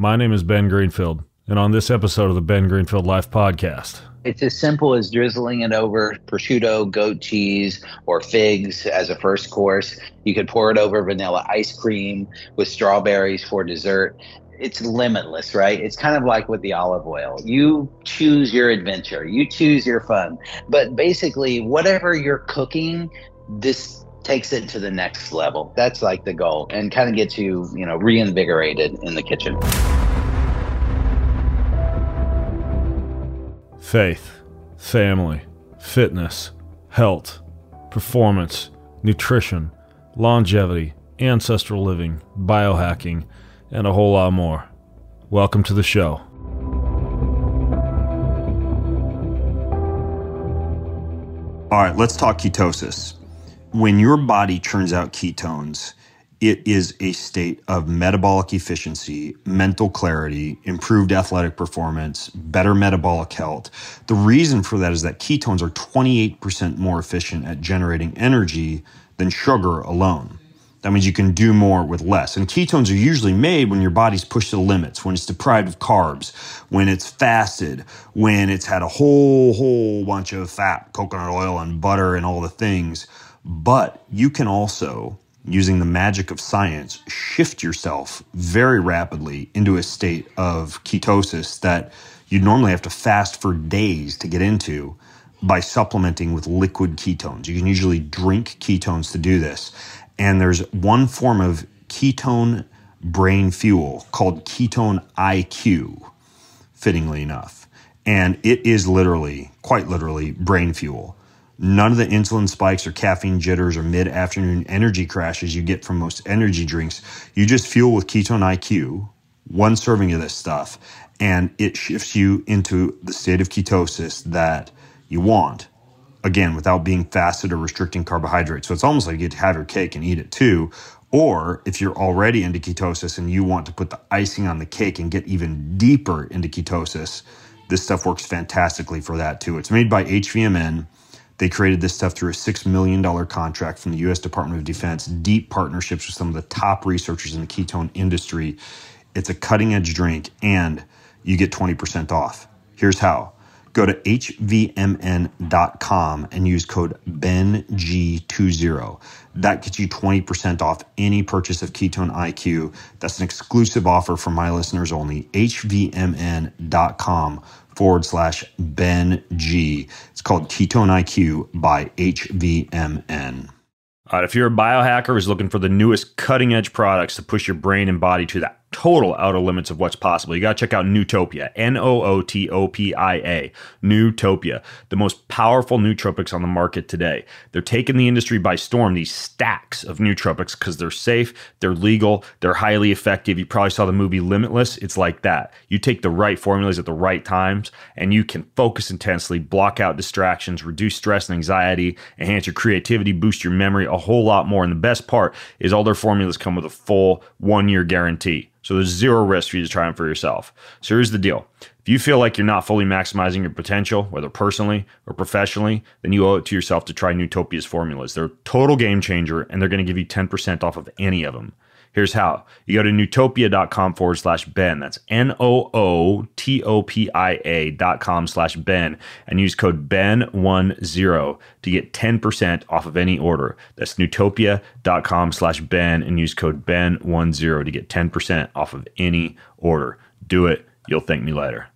My name is Ben Greenfield, and on this episode of the Ben Greenfield Life Podcast, it's as simple as drizzling it over prosciutto, goat cheese, or figs as a first course. You could pour it over vanilla ice cream with strawberries for dessert. It's limitless, right? It's kind of like with the olive oil. You choose your adventure, you choose your fun. But basically, whatever you're cooking, this takes it to the next level. That's like the goal and kind of gets you, you know, reinvigorated in the kitchen. Faith, family, fitness, health, performance, nutrition, longevity, ancestral living, biohacking, and a whole lot more. Welcome to the show. All right, let's talk ketosis when your body churns out ketones, it is a state of metabolic efficiency, mental clarity, improved athletic performance, better metabolic health. The reason for that is that ketones are 28% more efficient at generating energy than sugar alone. That means you can do more with less. And ketones are usually made when your body's pushed to the limits, when it's deprived of carbs, when it's fasted, when it's had a whole, whole bunch of fat, coconut oil and butter and all the things but you can also, using the magic of science, shift yourself very rapidly into a state of ketosis that you'd normally have to fast for days to get into by supplementing with liquid ketones. You can usually drink ketones to do this. And there's one form of ketone brain fuel called ketone IQ, fittingly enough. And it is literally, quite literally, brain fuel. None of the insulin spikes or caffeine jitters or mid afternoon energy crashes you get from most energy drinks. You just fuel with ketone IQ, one serving of this stuff, and it shifts you into the state of ketosis that you want. Again, without being fasted or restricting carbohydrates. So it's almost like you get to have your cake and eat it too. Or if you're already into ketosis and you want to put the icing on the cake and get even deeper into ketosis, this stuff works fantastically for that too. It's made by HVMN. They created this stuff through a $6 million contract from the US Department of Defense, deep partnerships with some of the top researchers in the ketone industry. It's a cutting edge drink, and you get 20% off. Here's how go to hvmn.com and use code BENG20. That gets you 20% off any purchase of Ketone IQ. That's an exclusive offer for my listeners only. hvmn.com forward slash Ben G. It's called Ketone IQ by HVMN. All right, if you're a biohacker who's looking for the newest cutting edge products to push your brain and body to that total outer limits of what's possible. You got to check out Nootopia, N O O T O P I A, Nootopia, the most powerful nootropics on the market today. They're taking the industry by storm, these stacks of nootropics, because they're safe, they're legal, they're highly effective. You probably saw the movie Limitless. It's like that. You take the right formulas at the right times, and you can focus intensely, block out distractions, reduce stress and anxiety, enhance your creativity, boost your memory, a whole lot more. And the best part is all their formulas come with a full one year guarantee. So there's zero risk for you to try them for yourself. So here's the deal. If you feel like you're not fully maximizing your potential, whether personally or professionally, then you owe it to yourself to try Nootopia's formulas. They're a total game changer and they're going to give you 10% off of any of them. Here's how. You go to nootopia.com forward slash Ben. That's N O O T O P I A dot com slash Ben and use code Ben10 to get 10% off of any order. That's nootopia.com slash Ben and use code Ben10 to get 10% off of any order. Do it. You'll thank me later.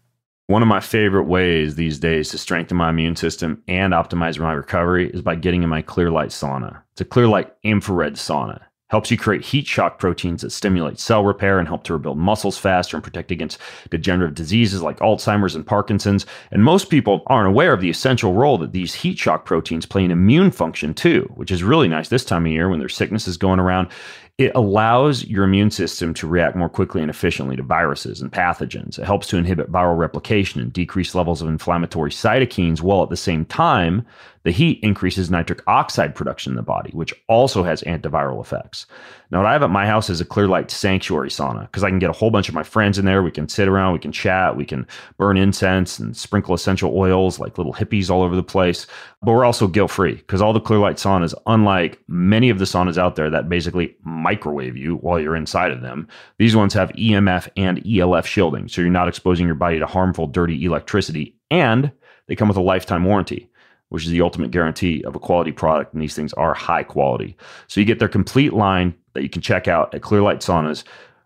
One of my favorite ways these days to strengthen my immune system and optimize my recovery is by getting in my Clearlight sauna. It's a Clearlight infrared sauna helps you create heat shock proteins that stimulate cell repair and help to rebuild muscles faster and protect against degenerative diseases like Alzheimer's and Parkinson's. And most people aren't aware of the essential role that these heat shock proteins play in immune function too, which is really nice this time of year when there's sicknesses going around. It allows your immune system to react more quickly and efficiently to viruses and pathogens. It helps to inhibit viral replication and decrease levels of inflammatory cytokines while at the same time The heat increases nitric oxide production in the body, which also has antiviral effects. Now, what I have at my house is a Clearlight Sanctuary sauna because I can get a whole bunch of my friends in there. We can sit around, we can chat, we can burn incense and sprinkle essential oils like little hippies all over the place. But we're also guilt free because all the Clearlight saunas, unlike many of the saunas out there that basically microwave you while you're inside of them, these ones have EMF and ELF shielding. So you're not exposing your body to harmful, dirty electricity. And they come with a lifetime warranty which is the ultimate guarantee of a quality product. And these things are high quality. So you get their complete line that you can check out at Clearlight Saunas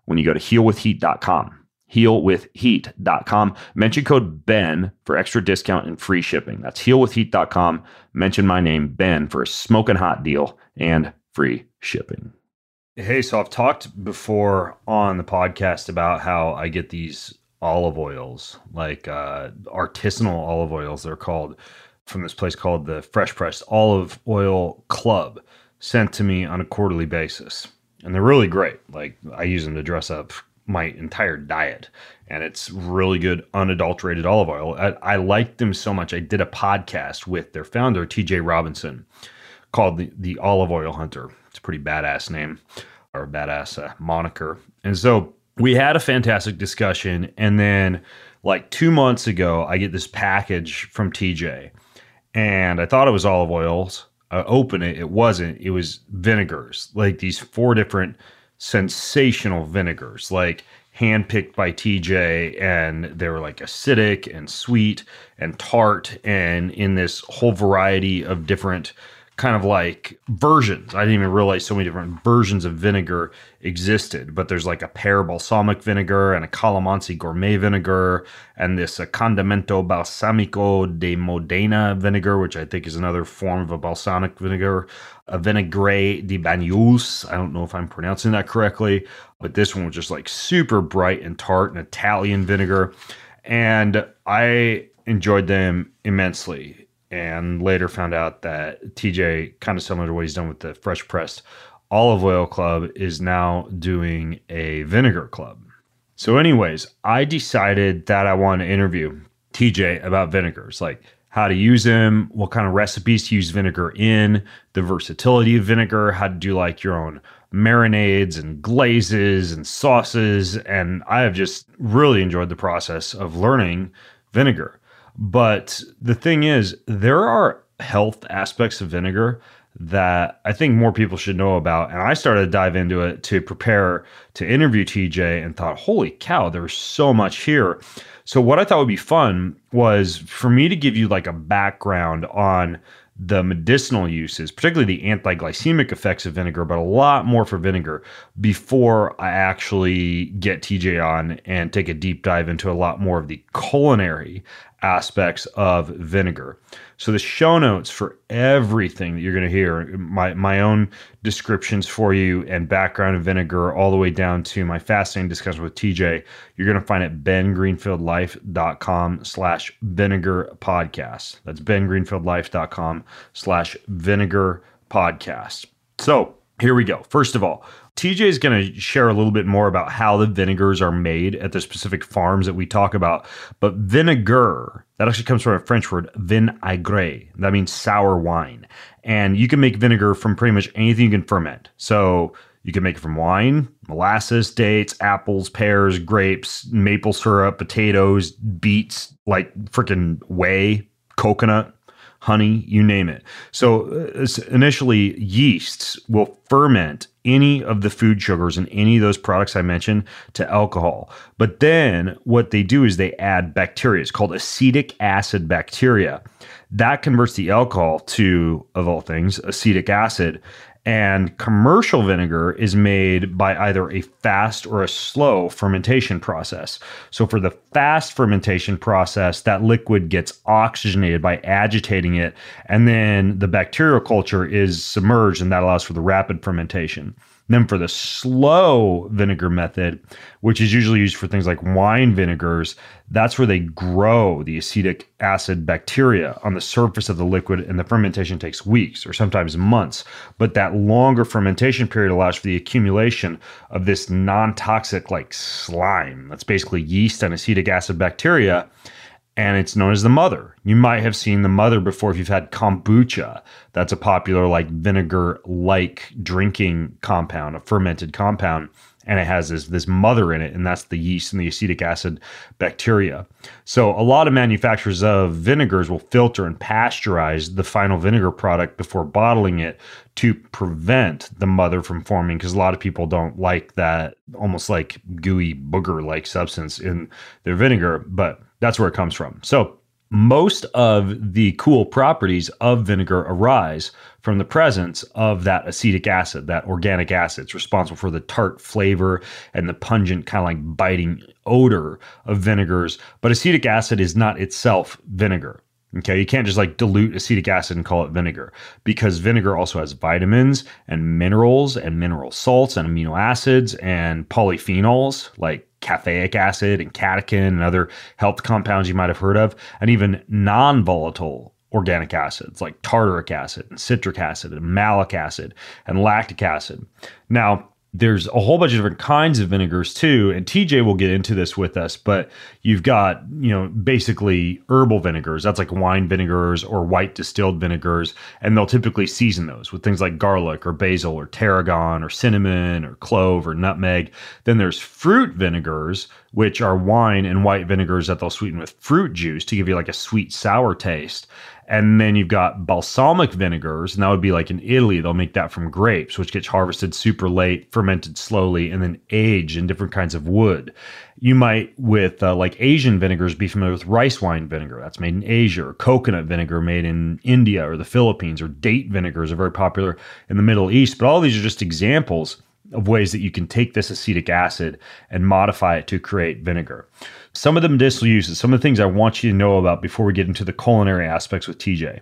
when you go to healwithheat.com. Healwithheat.com. Mention code BEN for extra discount and free shipping. That's healwithheat.com. Mention my name, Ben, for a smoking hot deal and free shipping. Hey, so I've talked before on the podcast about how I get these olive oils, like uh, artisanal olive oils, they're called from this place called the Fresh Pressed Olive Oil Club sent to me on a quarterly basis. And they're really great. Like I use them to dress up my entire diet. And it's really good, unadulterated olive oil. I, I like them so much. I did a podcast with their founder, TJ Robinson, called the, the Olive Oil Hunter. It's a pretty badass name or badass uh, moniker. And so we had a fantastic discussion. And then, like two months ago, I get this package from TJ and I thought it was olive oils. I opened it, it wasn't. It was vinegars, like these four different sensational vinegars, like handpicked by TJ, and they were like acidic and sweet and tart, and in this whole variety of different kind of like versions. I didn't even realize so many different versions of vinegar existed, but there's like a pear balsamic vinegar and a calamansi gourmet vinegar and this a condimento balsamico de Modena vinegar, which I think is another form of a balsamic vinegar, a vinaigrette de Banyuls. I don't know if I'm pronouncing that correctly, but this one was just like super bright and tart, an Italian vinegar. And I enjoyed them immensely and later found out that TJ, kind of similar to what he's done with the Fresh Pressed Olive Oil Club, is now doing a vinegar club. So, anyways, I decided that I want to interview TJ about vinegars, like how to use them, what kind of recipes to use vinegar in, the versatility of vinegar, how to do like your own marinades and glazes and sauces. And I have just really enjoyed the process of learning vinegar. But the thing is, there are health aspects of vinegar that I think more people should know about. And I started to dive into it to prepare to interview TJ and thought, holy cow, there's so much here. So, what I thought would be fun was for me to give you like a background on the medicinal uses, particularly the anti-glycemic effects of vinegar, but a lot more for vinegar before I actually get TJ on and take a deep dive into a lot more of the culinary aspects of vinegar. So the show notes for everything that you're going to hear, my my own descriptions for you and background of vinegar, all the way down to my fascinating discussion with TJ, you're going to find at bengreenfieldlife.com slash vinegar podcast. That's bengreenfieldlife.com slash vinegar podcast. So here we go. First of all, TJ is going to share a little bit more about how the vinegars are made at the specific farms that we talk about. But vinegar, that actually comes from a French word, vinaigre. That means sour wine. And you can make vinegar from pretty much anything you can ferment. So you can make it from wine, molasses, dates, apples, pears, grapes, maple syrup, potatoes, beets, like freaking whey, coconut honey, you name it. So uh, initially, yeasts will ferment any of the food sugars in any of those products I mentioned to alcohol. But then what they do is they add bacteria. It's called acetic acid bacteria. That converts the alcohol to, of all things, acetic acid. And commercial vinegar is made by either a fast or a slow fermentation process. So, for the fast fermentation process, that liquid gets oxygenated by agitating it, and then the bacterial culture is submerged, and that allows for the rapid fermentation. Then, for the slow vinegar method, which is usually used for things like wine vinegars, that's where they grow the acetic acid bacteria on the surface of the liquid, and the fermentation takes weeks or sometimes months. But that longer fermentation period allows for the accumulation of this non toxic, like slime that's basically yeast and acetic acid bacteria. And it's known as the mother. You might have seen the mother before if you've had kombucha. That's a popular like vinegar like drinking compound, a fermented compound and it has this this mother in it and that's the yeast and the acetic acid bacteria so a lot of manufacturers of vinegars will filter and pasteurize the final vinegar product before bottling it to prevent the mother from forming because a lot of people don't like that almost like gooey booger like substance in their vinegar but that's where it comes from so most of the cool properties of vinegar arise from the presence of that acetic acid, that organic acid. It's responsible for the tart flavor and the pungent, kind of like biting odor of vinegars. But acetic acid is not itself vinegar. Okay, you can't just like dilute acetic acid and call it vinegar because vinegar also has vitamins and minerals and mineral salts and amino acids and polyphenols like caffeic acid and catechin and other health compounds you might have heard of, and even non volatile organic acids like tartaric acid and citric acid and malic acid and lactic acid. Now, there's a whole bunch of different kinds of vinegars too and tj will get into this with us but you've got you know basically herbal vinegars. That's like wine vinegars or white distilled vinegars and they'll typically season those with things like garlic or basil or tarragon or cinnamon or clove or nutmeg. Then there's fruit vinegars which are wine and white vinegars that they'll sweeten with fruit juice to give you like a sweet sour taste and then you've got balsamic vinegars, and that would be like in Italy, they'll make that from grapes, which gets harvested super late, fermented slowly, and then aged in different kinds of wood. You might, with uh, like Asian vinegars, be familiar with rice wine vinegar. That's made in Asia, or coconut vinegar made in India or the Philippines, or date vinegars are very popular in the Middle East. But all these are just examples of ways that you can take this acetic acid and modify it to create vinegar some of the medicinal uses, some of the things I want you to know about before we get into the culinary aspects with TJ.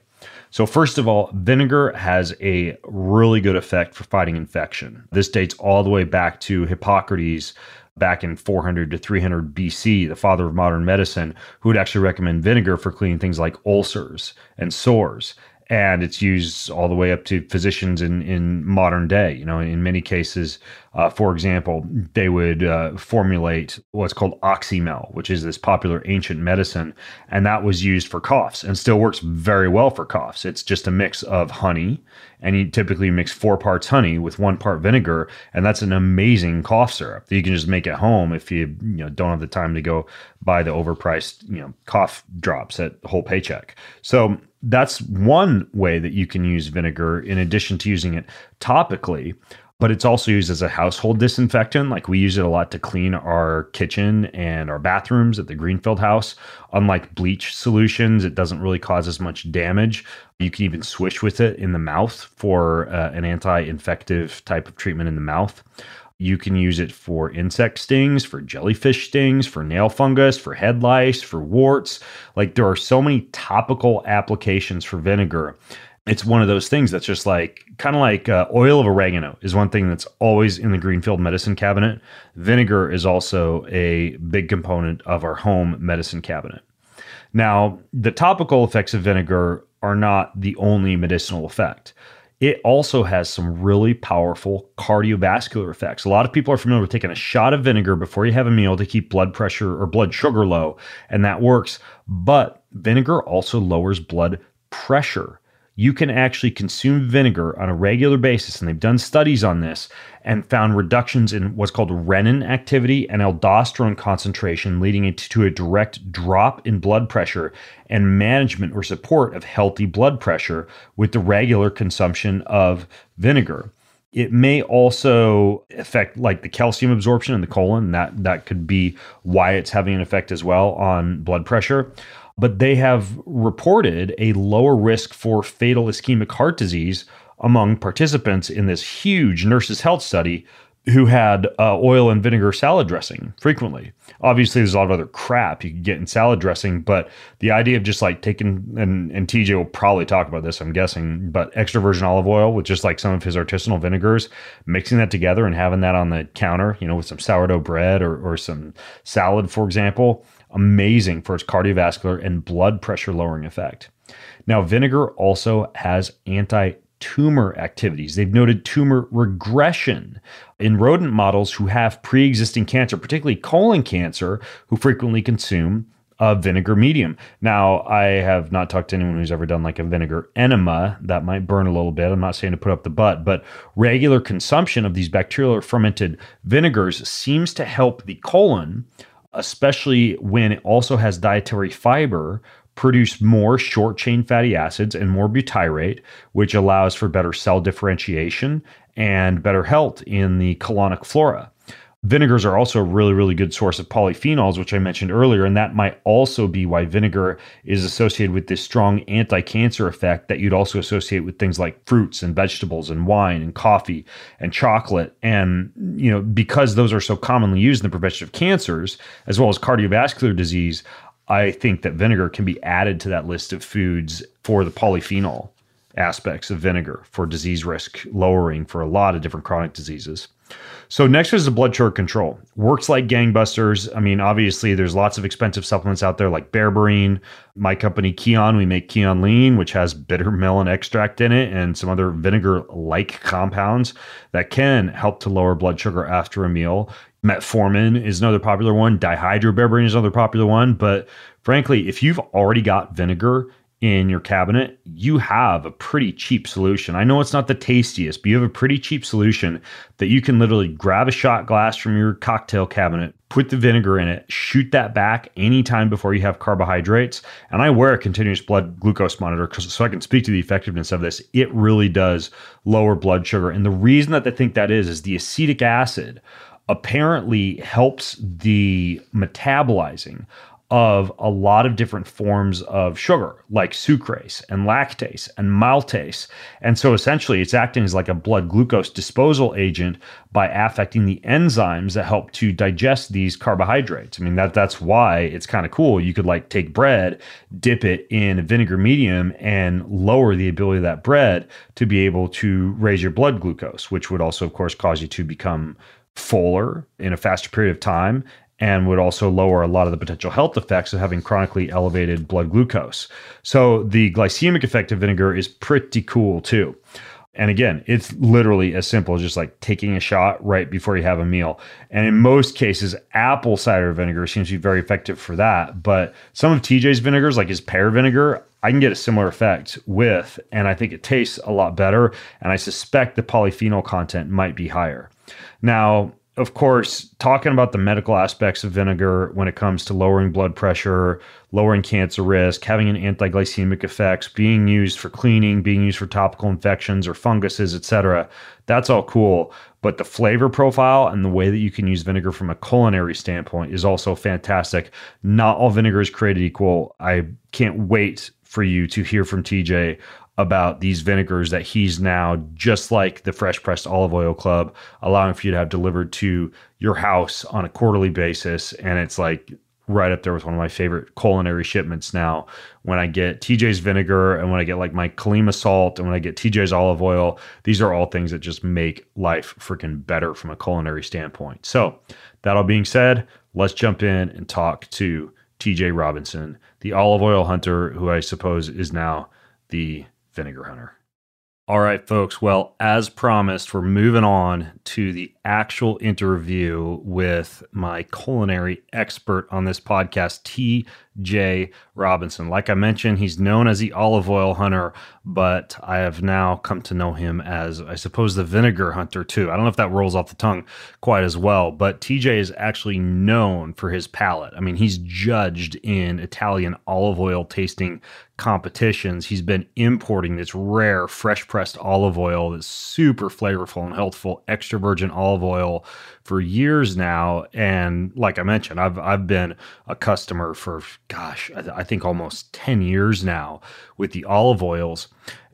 So, first of all, vinegar has a really good effect for fighting infection. This dates all the way back to Hippocrates back in 400 to 300 BC, the father of modern medicine, who would actually recommend vinegar for cleaning things like ulcers and sores and it's used all the way up to physicians in, in modern day. You know, in many cases, uh, for example, they would uh, formulate what's called oxymel, which is this popular ancient medicine, and that was used for coughs and still works very well for coughs. It's just a mix of honey, and you typically mix four parts honey with one part vinegar, and that's an amazing cough syrup that you can just make at home if you you know don't have the time to go buy the overpriced you know cough drops at the whole paycheck. So that's one way that you can use vinegar in addition to using it topically but it's also used as a household disinfectant. Like we use it a lot to clean our kitchen and our bathrooms at the Greenfield house. Unlike bleach solutions, it doesn't really cause as much damage. You can even swish with it in the mouth for uh, an anti infective type of treatment in the mouth. You can use it for insect stings, for jellyfish stings, for nail fungus, for head lice, for warts. Like there are so many topical applications for vinegar. It's one of those things that's just like kind of like uh, oil of oregano is one thing that's always in the Greenfield medicine cabinet. Vinegar is also a big component of our home medicine cabinet. Now, the topical effects of vinegar are not the only medicinal effect it also has some really powerful cardiovascular effects. A lot of people are familiar with taking a shot of vinegar before you have a meal to keep blood pressure or blood sugar low, and that works. But vinegar also lowers blood pressure you can actually consume vinegar on a regular basis, and they've done studies on this and found reductions in what's called renin activity and aldosterone concentration, leading to a direct drop in blood pressure and management or support of healthy blood pressure with the regular consumption of vinegar. It may also affect like the calcium absorption in the colon. That that could be why it's having an effect as well on blood pressure but they have reported a lower risk for fatal ischemic heart disease among participants in this huge nurses' health study who had uh, oil and vinegar salad dressing frequently. Obviously, there's a lot of other crap you can get in salad dressing, but the idea of just like taking and, and TJ will probably talk about this, I'm guessing, but extra virgin olive oil with just like some of his artisanal vinegars, mixing that together and having that on the counter, you know, with some sourdough bread or, or some salad, for example, amazing for its cardiovascular and blood pressure lowering effect. Now, vinegar also has anti tumor activities. They've noted tumor regression in rodent models who have pre existing cancer, particularly colon cancer, who frequently consume a vinegar medium. Now, I have not talked to anyone who's ever done like a vinegar enema. That might burn a little bit. I'm not saying to put up the butt, but regular consumption of these bacterial fermented vinegars seems to help the colon, especially when it also has dietary fiber, produce more short chain fatty acids and more butyrate, which allows for better cell differentiation and better health in the colonic flora. Vinegars are also a really, really good source of polyphenols, which I mentioned earlier, and that might also be why vinegar is associated with this strong anti cancer effect that you'd also associate with things like fruits and vegetables and wine and coffee and chocolate. And, you know, because those are so commonly used in the prevention of cancers as well as cardiovascular disease, I think that vinegar can be added to that list of foods for the polyphenol aspects of vinegar for disease risk lowering for a lot of different chronic diseases. So next is the blood sugar control. Works like gangbusters. I mean, obviously, there's lots of expensive supplements out there like berberine. My company Kion, we make Kion Lean, which has bitter melon extract in it and some other vinegar-like compounds that can help to lower blood sugar after a meal. Metformin is another popular one. Dihydroberberine is another popular one. But frankly, if you've already got vinegar in your cabinet, you have a pretty cheap solution. I know it's not the tastiest, but you have a pretty cheap solution that you can literally grab a shot glass from your cocktail cabinet, put the vinegar in it, shoot that back anytime before you have carbohydrates. And I wear a continuous blood glucose monitor so I can speak to the effectiveness of this. It really does lower blood sugar. And the reason that they think that is, is the acetic acid apparently helps the metabolizing of a lot of different forms of sugar, like sucrase and lactase and maltase. And so essentially, it's acting as like a blood glucose disposal agent by affecting the enzymes that help to digest these carbohydrates. I mean, that that's why it's kind of cool. You could like take bread, dip it in a vinegar medium, and lower the ability of that bread to be able to raise your blood glucose, which would also, of course, cause you to become fuller in a faster period of time and would also lower a lot of the potential health effects of having chronically elevated blood glucose. So the glycemic effect of vinegar is pretty cool too. And again, it's literally as simple as just like taking a shot right before you have a meal. And in most cases, apple cider vinegar seems to be very effective for that. But some of TJ's vinegars, like his pear vinegar, I can get a similar effect with, and I think it tastes a lot better. And I suspect the polyphenol content might be higher. Now, of course, talking about the medical aspects of vinegar when it comes to lowering blood pressure, lowering cancer risk, having an anti-glycemic effects, being used for cleaning, being used for topical infections or funguses, etc. That's all cool, but the flavor profile and the way that you can use vinegar from a culinary standpoint is also fantastic. Not all vinegar is created equal. I can't wait for you to hear from TJ about these vinegars that he's now just like the fresh pressed olive oil club allowing for you to have delivered to your house on a quarterly basis. And it's like right up there with one of my favorite culinary shipments now. When i get tj's vinegar and when i get like my Kalima salt and when i get tj's olive oil these are all things that just make life freaking better from a culinary standpoint. So that all being said let's jump in and talk to tj robinson the olive oil hunter who i suppose is now the Vinegar Hunter. All right, folks. Well, as promised, we're moving on to the actual interview with my culinary expert on this podcast, T.J. Robinson. Like I mentioned, he's known as the olive oil hunter, but I have now come to know him as, I suppose, the vinegar hunter too. I don't know if that rolls off the tongue quite as well, but TJ is actually known for his palate. I mean, he's judged in Italian olive oil tasting competitions. He's been importing this rare, fresh pressed olive oil that's super flavorful and healthful, extra virgin olive oil for years now. And like I mentioned, I've I've been a customer for gosh, I, I think almost ten years now with the olive oils.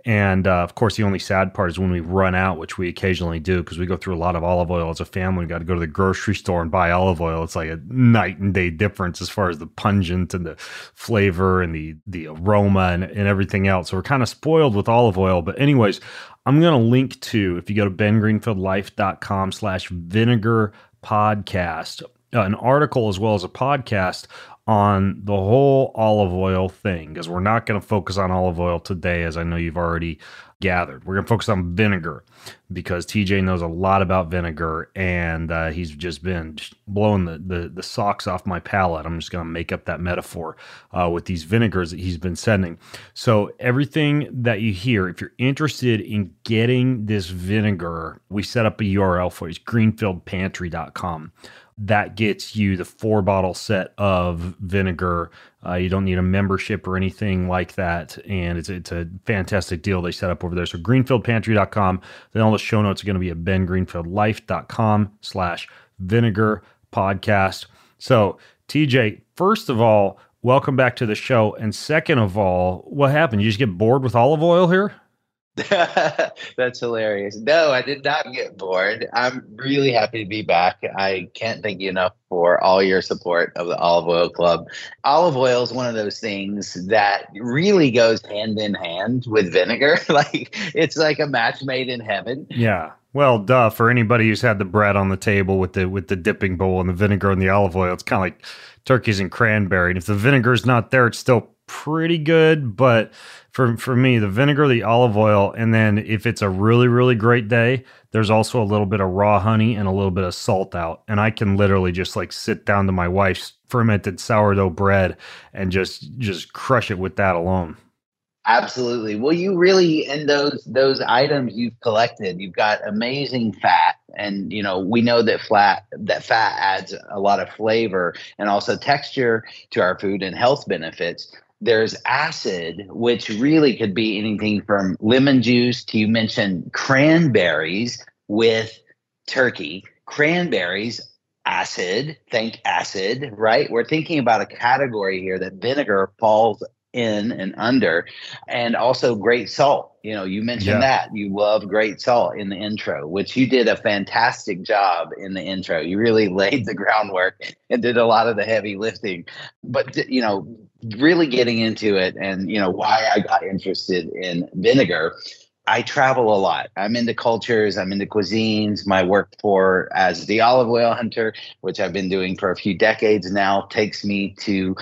And uh, of course, the only sad part is when we run out, which we occasionally do because we go through a lot of olive oil as a family. We got to go to the grocery store and buy olive oil. It's like a night and day difference as far as the pungent and the flavor and the the aroma and, and everything else. So we're kind of spoiled with olive oil. But anyways, I'm going to link to, if you go to bengreenfieldlife.com slash vinegar podcast, uh, an article as well as a podcast on the whole olive oil thing because we're not going to focus on olive oil today, as I know you've already gathered. We're going to focus on vinegar because TJ knows a lot about vinegar and uh, he's just been blowing the, the, the, socks off my palate. I'm just going to make up that metaphor uh, with these vinegars that he's been sending. So, everything that you hear, if you're interested in getting this vinegar, we set up a URL for you. It's greenfieldpantry.com that gets you the four bottle set of vinegar. Uh, you don't need a membership or anything like that. And it's, it's a fantastic deal they set up over there. So greenfieldpantry.com. Then all the show notes are going to be at bengreenfieldlife.com slash vinegar podcast. So TJ, first of all, welcome back to the show. And second of all, what happened? You just get bored with olive oil here? That's hilarious. No, I did not get bored. I'm really happy to be back. I can't thank you enough for all your support of the Olive Oil Club. Olive oil is one of those things that really goes hand in hand with vinegar. like it's like a match made in heaven. Yeah. Well, duh. For anybody who's had the bread on the table with the with the dipping bowl and the vinegar and the olive oil, it's kind of like turkeys and cranberry. And if the vinegar's not there, it's still pretty good, but for for me, the vinegar, the olive oil, and then if it's a really really great day, there's also a little bit of raw honey and a little bit of salt out, and I can literally just like sit down to my wife's fermented sourdough bread and just just crush it with that alone. Absolutely. Well, you really in those those items you've collected, you've got amazing fat, and you know we know that flat that fat adds a lot of flavor and also texture to our food and health benefits there's acid, which really could be anything from lemon juice to you mentioned cranberries with turkey. Cranberries, acid, think acid, right? We're thinking about a category here that vinegar falls in and under, and also great salt. You know, you mentioned yeah. that you love great salt in the intro, which you did a fantastic job in the intro. You really laid the groundwork and did a lot of the heavy lifting. But, you know, really getting into it and, you know, why I got interested in vinegar I travel a lot. I'm into cultures, I'm into cuisines. My work for as the olive oil hunter, which I've been doing for a few decades now, takes me to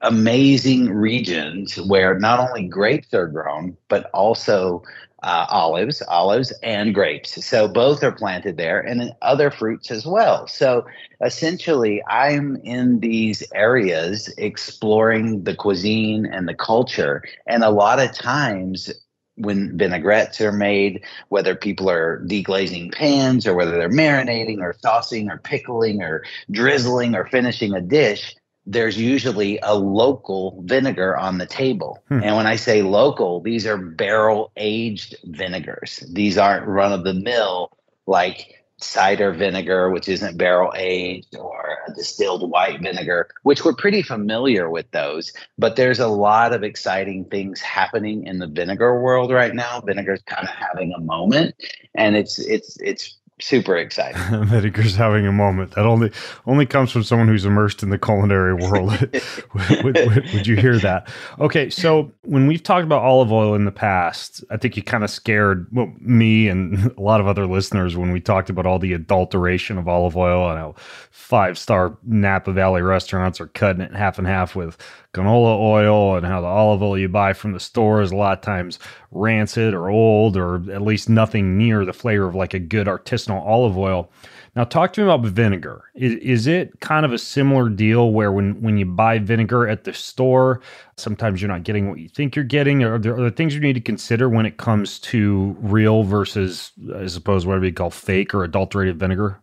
amazing regions where not only grapes are grown, but also uh, olives, olives and grapes. So both are planted there, and then other fruits as well. So essentially, I'm in these areas exploring the cuisine and the culture, and a lot of times when vinaigrettes are made, whether people are deglazing pans or whether they're marinating or saucing or pickling or drizzling or finishing a dish, there's usually a local vinegar on the table. Hmm. And when I say local, these are barrel aged vinegars. These aren't run of the mill like cider vinegar, which isn't barrel aged, or a distilled white vinegar, which we're pretty familiar with those. But there's a lot of exciting things happening in the vinegar world right now. Vinegar's kind of having a moment, and it's it's it's super excited. Vinegar's having a moment. That only only comes from someone who's immersed in the culinary world. would, would, would, you hear that? Okay, so when we've talked about olive oil in the past, I think you kind of scared well, me and a lot of other listeners when we talked about all the adulteration of olive oil and how five star Napa Valley restaurants are cutting it half and half with canola oil and how the olive oil you buy from the store is a lot of times rancid or old or at least nothing near the flavor of like a good artisanal olive oil. Now, talk to me about vinegar. Is, is it kind of a similar deal where when, when you buy vinegar at the store, sometimes you're not getting what you think you're getting? Are there, are there things you need to consider when it comes to real versus, I suppose, whatever you call fake or adulterated vinegar?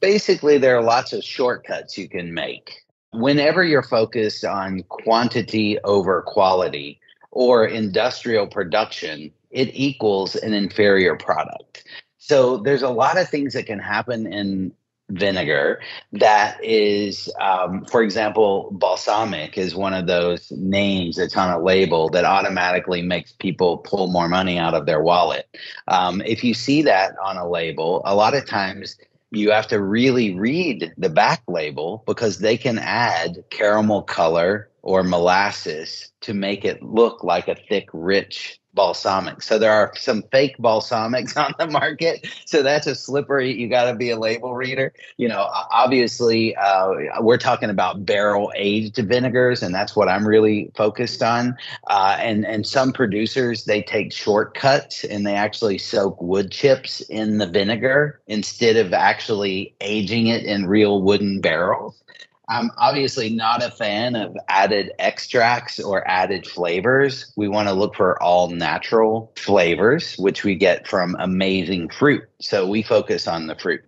Basically, there are lots of shortcuts you can make whenever you're focused on quantity over quality or industrial production, it equals an inferior product. So there's a lot of things that can happen in vinegar that is um, for example balsamic is one of those names that's on a label that automatically makes people pull more money out of their wallet um, if you see that on a label a lot of times you have to really read the back label because they can add caramel color or molasses to make it look like a thick, rich balsamic. So there are some fake balsamics on the market. So that's a slippery. You got to be a label reader. You know, obviously, uh, we're talking about barrel aged vinegars, and that's what I'm really focused on. Uh, and and some producers they take shortcuts and they actually soak wood chips in the vinegar instead of actually aging it in real wooden barrels. I'm obviously not a fan of added extracts or added flavors. We want to look for all natural flavors, which we get from amazing fruit. So we focus on the fruit.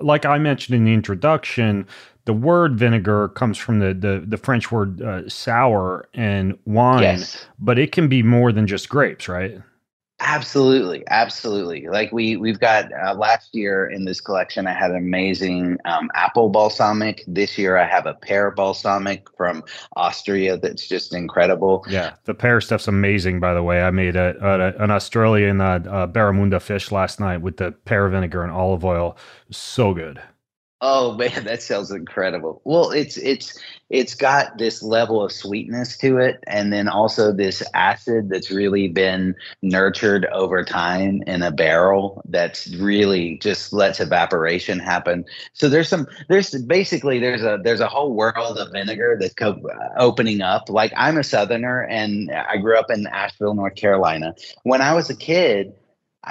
Like I mentioned in the introduction, the word vinegar comes from the the, the French word uh, sour and wine, yes. but it can be more than just grapes, right? Absolutely, absolutely. Like we we've got uh, last year in this collection, I had an amazing um, apple balsamic. This year, I have a pear balsamic from Austria that's just incredible. Yeah, the pear stuff's amazing. By the way, I made a, a an Australian uh, uh, barramundi fish last night with the pear vinegar and olive oil. So good. Oh man, that sounds incredible. Well, it's it's it's got this level of sweetness to it, and then also this acid that's really been nurtured over time in a barrel that's really just lets evaporation happen. So there's some there's basically there's a there's a whole world of vinegar that's co- uh, opening up. Like I'm a southerner, and I grew up in Asheville, North Carolina. When I was a kid,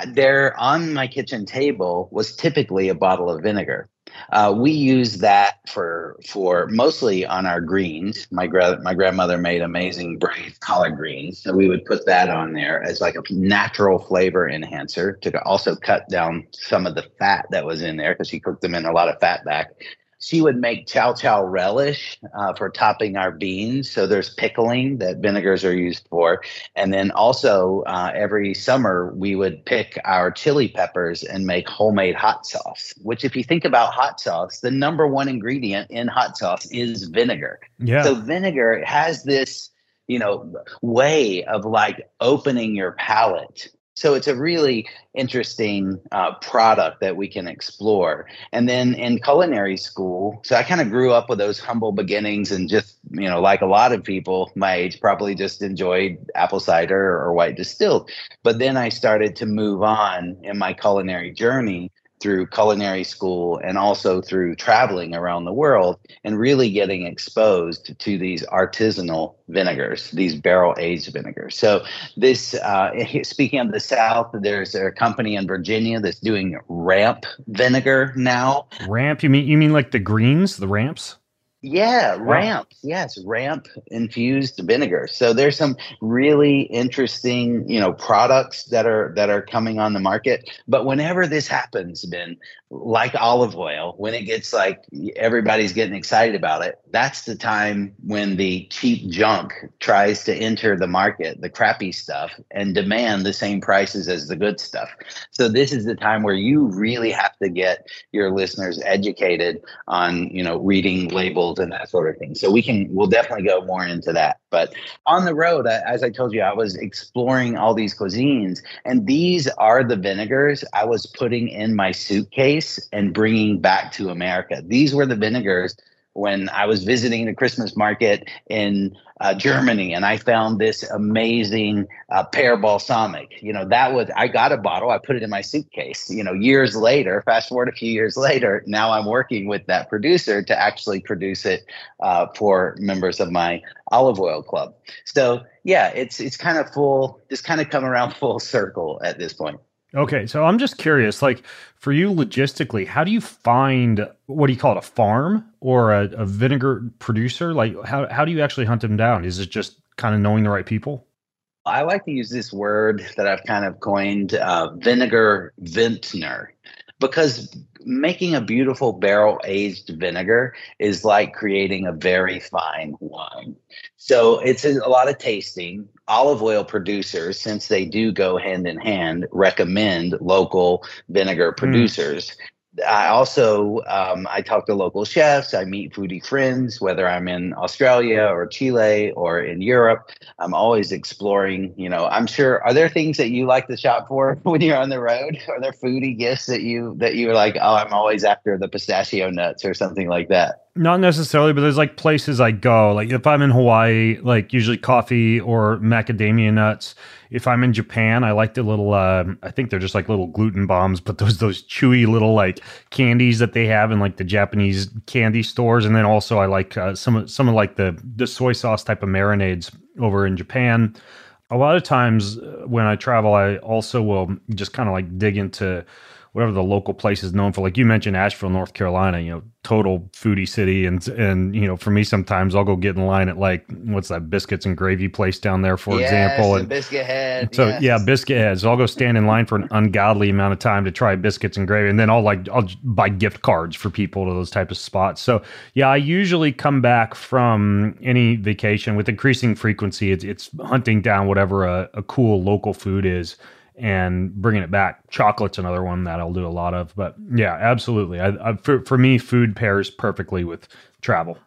there on my kitchen table was typically a bottle of vinegar uh, we use that for for mostly on our greens. My gra- my grandmother made amazing braised collard greens, so we would put that on there as like a natural flavor enhancer to also cut down some of the fat that was in there because she cooked them in a lot of fat back she would make chow chow relish uh, for topping our beans. So there's pickling that vinegars are used for. And then also uh, every summer we would pick our chili peppers and make homemade hot sauce, which, if you think about hot sauce, the number one ingredient in hot sauce is vinegar. Yeah. So vinegar has this you know way of like opening your palate so it's a really interesting uh, product that we can explore. And then in culinary school, so I kind of grew up with those humble beginnings and just, you know, like a lot of people my age, probably just enjoyed apple cider or white distilled. But then I started to move on in my culinary journey through culinary school and also through traveling around the world and really getting exposed to these artisanal vinegars, these barrel aged vinegars. So, this, uh, speaking of the South, there's a company in Virginia that's doing ramp vinegar now. Ramp? You mean you mean like the greens, the ramps? Yeah, wow. ramp. Yes, ramp infused vinegar. So there's some really interesting, you know, products that are that are coming on the market. But whenever this happens, Ben, like olive oil, when it gets like everybody's getting excited about it, that's the time when the cheap junk tries to enter the market, the crappy stuff, and demand the same prices as the good stuff. So this is the time where you really have to get your listeners educated on, you know, reading labels and that sort of thing. So we can we'll definitely go more into that. But on the road, as I told you, I was exploring all these cuisines, and these are the vinegars I was putting in my suitcase and bringing back to America. These were the vinegars when I was visiting the Christmas market in uh, Germany, and I found this amazing uh, pear balsamic. You know, that was I got a bottle, I put it in my suitcase. You know, years later, fast forward a few years later, now I'm working with that producer to actually produce it uh, for members of my olive oil club. So yeah, it's it's kind of full, just kind of come around full circle at this point. Okay, so I'm just curious, like for you logistically, how do you find what do you call it, a farm or a, a vinegar producer? Like how how do you actually hunt them down? Is it just kind of knowing the right people? I like to use this word that I've kind of coined, uh, vinegar vintner, because making a beautiful barrel aged vinegar is like creating a very fine wine. So it's a lot of tasting. Olive oil producers, since they do go hand in hand, recommend local vinegar hmm. producers. Mm. I also um, I talk to local chefs. I meet foodie friends, whether I'm in Australia or Chile or in Europe. I'm always exploring. You know, I'm sure. Are there things that you like to shop for when you're on the road? Are there foodie gifts that you that you're like? Oh, I'm always after the pistachio nuts or something like that. Not necessarily, but there's like places I go. Like if I'm in Hawaii, like usually coffee or macadamia nuts. If I'm in Japan, I like the little. Uh, I think they're just like little gluten bombs, but those those chewy little like candies that they have in like the Japanese candy stores. And then also I like uh, some some of like the the soy sauce type of marinades over in Japan. A lot of times uh, when I travel, I also will just kind of like dig into whatever the local place is known for. Like you mentioned, Asheville, North Carolina, you know, total foodie city. And, and, you know, for me, sometimes I'll go get in line at like, what's that biscuits and gravy place down there, for yes, example. And biscuit head. So yes. yeah, biscuit head. So I'll go stand in line for an ungodly amount of time to try biscuits and gravy. And then I'll like, I'll buy gift cards for people to those type of spots. So yeah, I usually come back from any vacation with increasing frequency. It's, it's hunting down whatever a, a cool local food is and bringing it back. Chocolate's another one that I'll do a lot of, but yeah, absolutely. I, I, for for me, food pairs perfectly with travel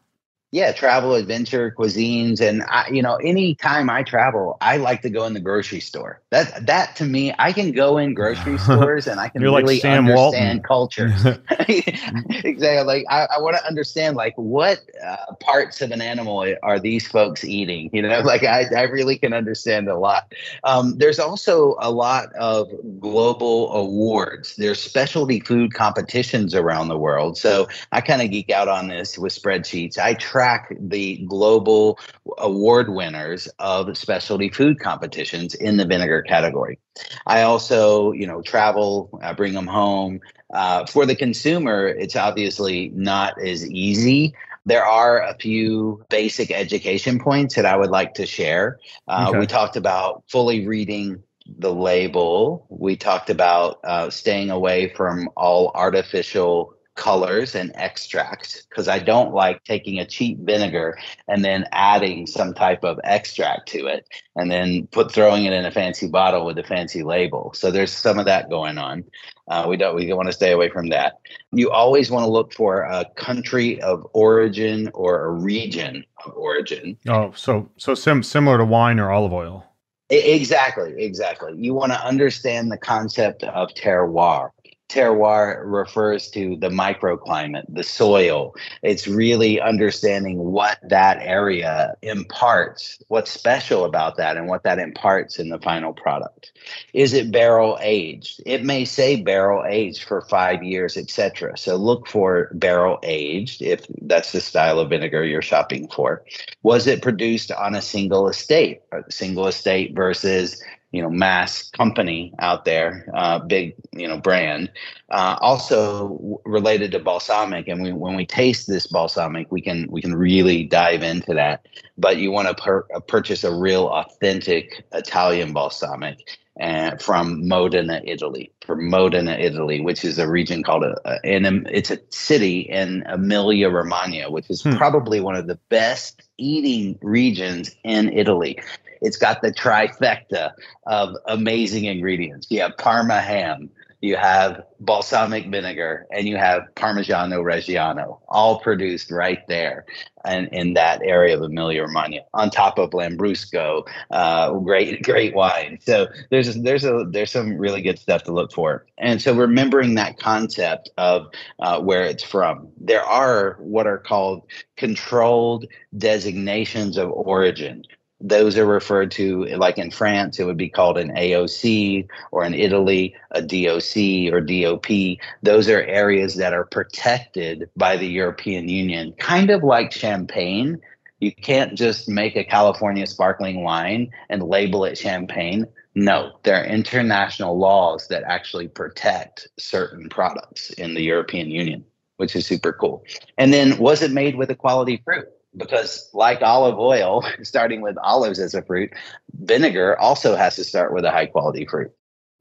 yeah travel adventure cuisines and I, you know any time i travel i like to go in the grocery store. That that to me i can go in grocery stores and i can You're really like Sam understand Walton. culture. Exactly like i, I want to understand like what uh, parts of an animal are these folks eating? You know like i, I really can understand a lot. Um, there's also a lot of global awards. There's specialty food competitions around the world. So i kind of geek out on this with spreadsheets. I try track the global award winners of specialty food competitions in the vinegar category. I also, you know, travel, I bring them home. Uh, for the consumer, it's obviously not as easy. There are a few basic education points that I would like to share. Uh, Okay. We talked about fully reading the label. We talked about uh, staying away from all artificial colors and extracts because I don't like taking a cheap vinegar and then adding some type of extract to it and then put throwing it in a fancy bottle with a fancy label. So there's some of that going on. Uh, we don't we want to stay away from that. You always want to look for a country of origin or a region of origin. Oh, so so sim- similar to wine or olive oil. Exactly, exactly. You want to understand the concept of terroir. Terroir refers to the microclimate, the soil. It's really understanding what that area imparts, what's special about that, and what that imparts in the final product. Is it barrel aged? It may say barrel aged for five years, etc. So look for barrel aged if that's the style of vinegar you're shopping for. Was it produced on a single estate? A single estate versus you know mass company out there, uh, big you know brand. Uh, also related to balsamic, and we, when we taste this balsamic, we can we can really dive into that. But you want to pur- uh, purchase a real authentic Italian balsamic. And from Modena, Italy, from Modena, Italy, which is a region called a, a and it's a city in Emilia Romagna, which is Hmm. probably one of the best eating regions in Italy. It's got the trifecta of amazing ingredients. You have Parma ham, you have balsamic vinegar, and you have Parmigiano Reggiano, all produced right there and in that area of Emilia Romagna, on top of Lambrusco, uh, great great wine. So there's there's a there's some really good stuff to look for. And so remembering that concept of uh, where it's from, there are what are called controlled designations of origin those are referred to like in France, it would be called an AOC, or in Italy, a DOC or DOP. Those are areas that are protected by the European Union, kind of like champagne. You can't just make a California sparkling wine and label it champagne. No, there are international laws that actually protect certain products in the European Union, which is super cool. And then, was it made with a quality fruit? Because like olive oil starting with olives as a fruit vinegar also has to start with a high quality fruit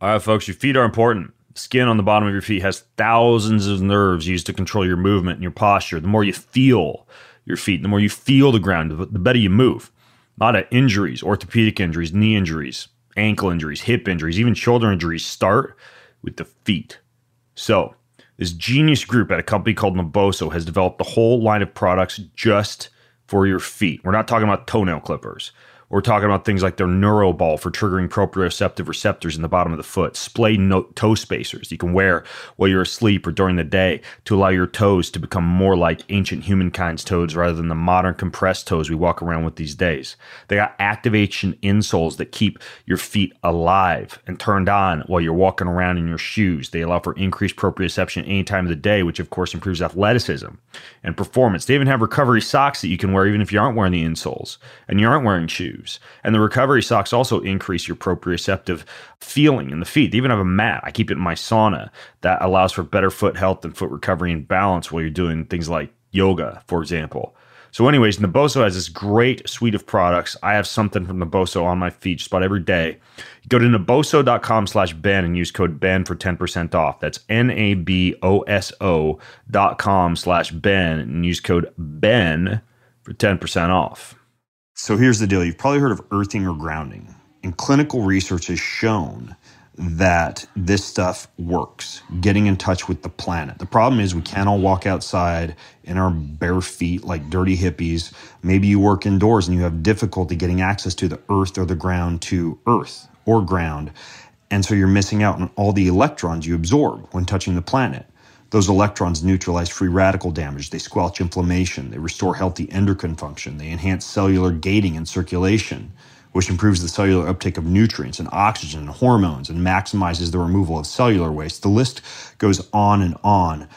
All right, folks, your feet are important. Skin on the bottom of your feet has thousands of nerves used to control your movement and your posture. The more you feel your feet, the more you feel the ground, the the better you move. A lot of injuries, orthopedic injuries, knee injuries, ankle injuries, hip injuries, even shoulder injuries start with the feet. So, this genius group at a company called Naboso has developed a whole line of products just for your feet. We're not talking about toenail clippers. We're talking about things like their NeuroBall for triggering proprioceptive receptors in the bottom of the foot, splay no- toe spacers you can wear while you're asleep or during the day to allow your toes to become more like ancient humankind's toes rather than the modern compressed toes we walk around with these days. They got activation insoles that keep your feet alive and turned on while you're walking around in your shoes. They allow for increased proprioception any time of the day, which of course improves athleticism and performance. They even have recovery socks that you can wear even if you aren't wearing the insoles and you aren't wearing shoes. And the recovery socks also increase your proprioceptive feeling in the feet. They even have a mat. I keep it in my sauna that allows for better foot health and foot recovery and balance while you're doing things like yoga, for example. So, anyways, Naboso has this great suite of products. I have something from Naboso on my feet just about every day. Go to naboso.com slash Ben and use code Ben for 10% off. That's N-A-B-O-S-O dot com slash Ben and use code Ben for 10% off. So here's the deal. You've probably heard of earthing or grounding. And clinical research has shown that this stuff works, getting in touch with the planet. The problem is we can't all walk outside in our bare feet like dirty hippies. Maybe you work indoors and you have difficulty getting access to the earth or the ground to earth or ground. And so you're missing out on all the electrons you absorb when touching the planet. Those electrons neutralize free radical damage. They squelch inflammation. They restore healthy endocrine function. They enhance cellular gating and circulation which improves the cellular uptake of nutrients and oxygen and hormones and maximizes the removal of cellular waste. The list goes on and on.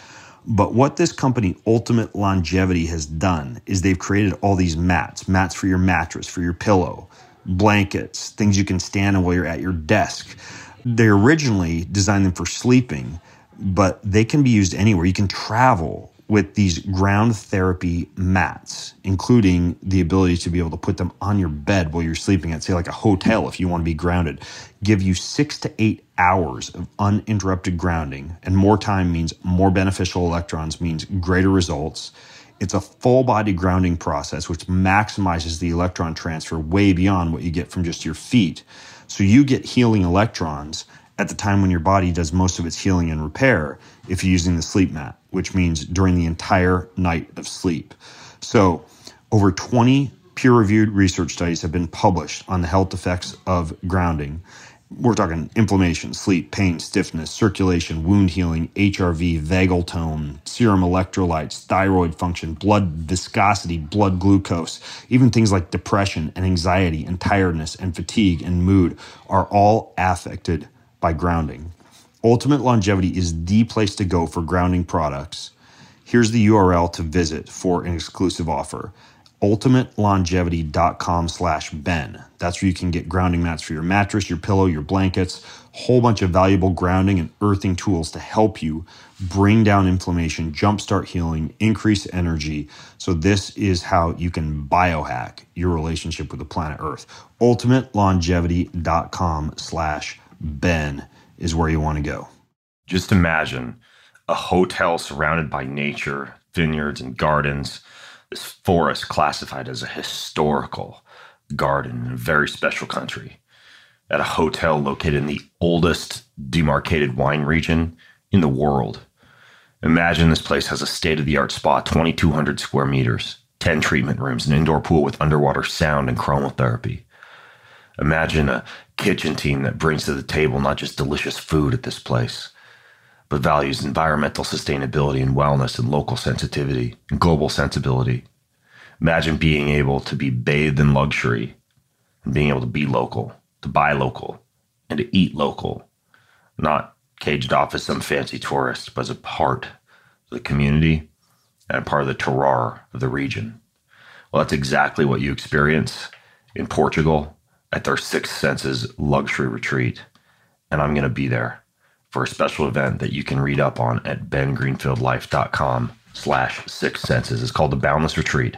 But what this company, Ultimate Longevity, has done is they've created all these mats mats for your mattress, for your pillow, blankets, things you can stand on while you're at your desk. They originally designed them for sleeping, but they can be used anywhere. You can travel with these ground therapy mats, including the ability to be able to put them on your bed while you're sleeping at, say, like a hotel if you want to be grounded, give you six to eight hours of uninterrupted grounding. And more time means more beneficial electrons, means greater results. It's a full body grounding process, which maximizes the electron transfer way beyond what you get from just your feet. So you get healing electrons at the time when your body does most of its healing and repair if you're using the sleep mat, which means during the entire night of sleep. So, over 20 peer reviewed research studies have been published on the health effects of grounding. We're talking inflammation, sleep, pain, stiffness, circulation, wound healing, HRV, vagal tone, serum electrolytes, thyroid function, blood viscosity, blood glucose, even things like depression and anxiety and tiredness and fatigue and mood are all affected by grounding. Ultimate Longevity is the place to go for grounding products. Here's the URL to visit for an exclusive offer ultimatelongevity.com slash ben that's where you can get grounding mats for your mattress your pillow your blankets whole bunch of valuable grounding and earthing tools to help you bring down inflammation jumpstart healing increase energy so this is how you can biohack your relationship with the planet earth ultimatelongevity.com slash Ben is where you want to go. Just imagine a hotel surrounded by nature, vineyards, and gardens. This forest classified as a historical garden in a very special country. At a hotel located in the oldest demarcated wine region in the world. Imagine this place has a state of the art spa, 2,200 square meters, 10 treatment rooms, an indoor pool with underwater sound and chromotherapy. Imagine a kitchen team that brings to the table not just delicious food at this place, but values environmental sustainability and wellness and local sensitivity and global sensibility. Imagine being able to be bathed in luxury and being able to be local, to buy local, and to eat local, not caged off as some fancy tourist, but as a part of the community and a part of the terroir of the region. Well, that's exactly what you experience in Portugal at their Six Senses luxury retreat. And I'm going to be there for a special event that you can read up on at bengreenfieldlife.com slash six senses. It's called the Boundless Retreat.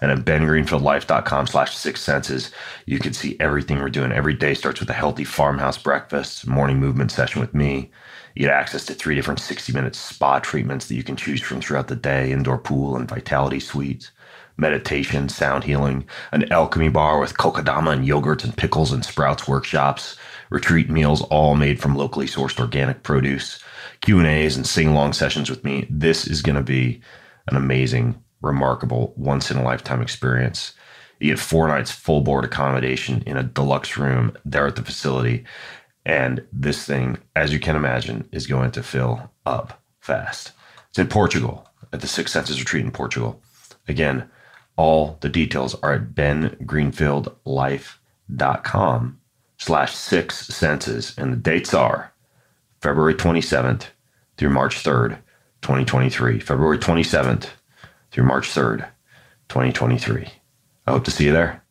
And at bengreenfieldlife.com slash six senses, you can see everything we're doing. Every day starts with a healthy farmhouse breakfast, morning movement session with me. You get access to three different 60 minute spa treatments that you can choose from throughout the day, indoor pool and vitality suites meditation, sound healing, an alchemy bar with kokodama and yogurts and pickles and sprouts workshops, retreat meals all made from locally sourced organic produce, Q&As and sing-along sessions with me. This is going to be an amazing, remarkable, once in a lifetime experience. You get four nights full board accommodation in a deluxe room there at the facility. And this thing, as you can imagine, is going to fill up fast. It's in Portugal at the Six Senses Retreat in Portugal. Again, all the details are at bengreenfieldlife.com slash six senses. And the dates are February 27th through March 3rd, 2023. February 27th through March 3rd, 2023. I hope to see you there.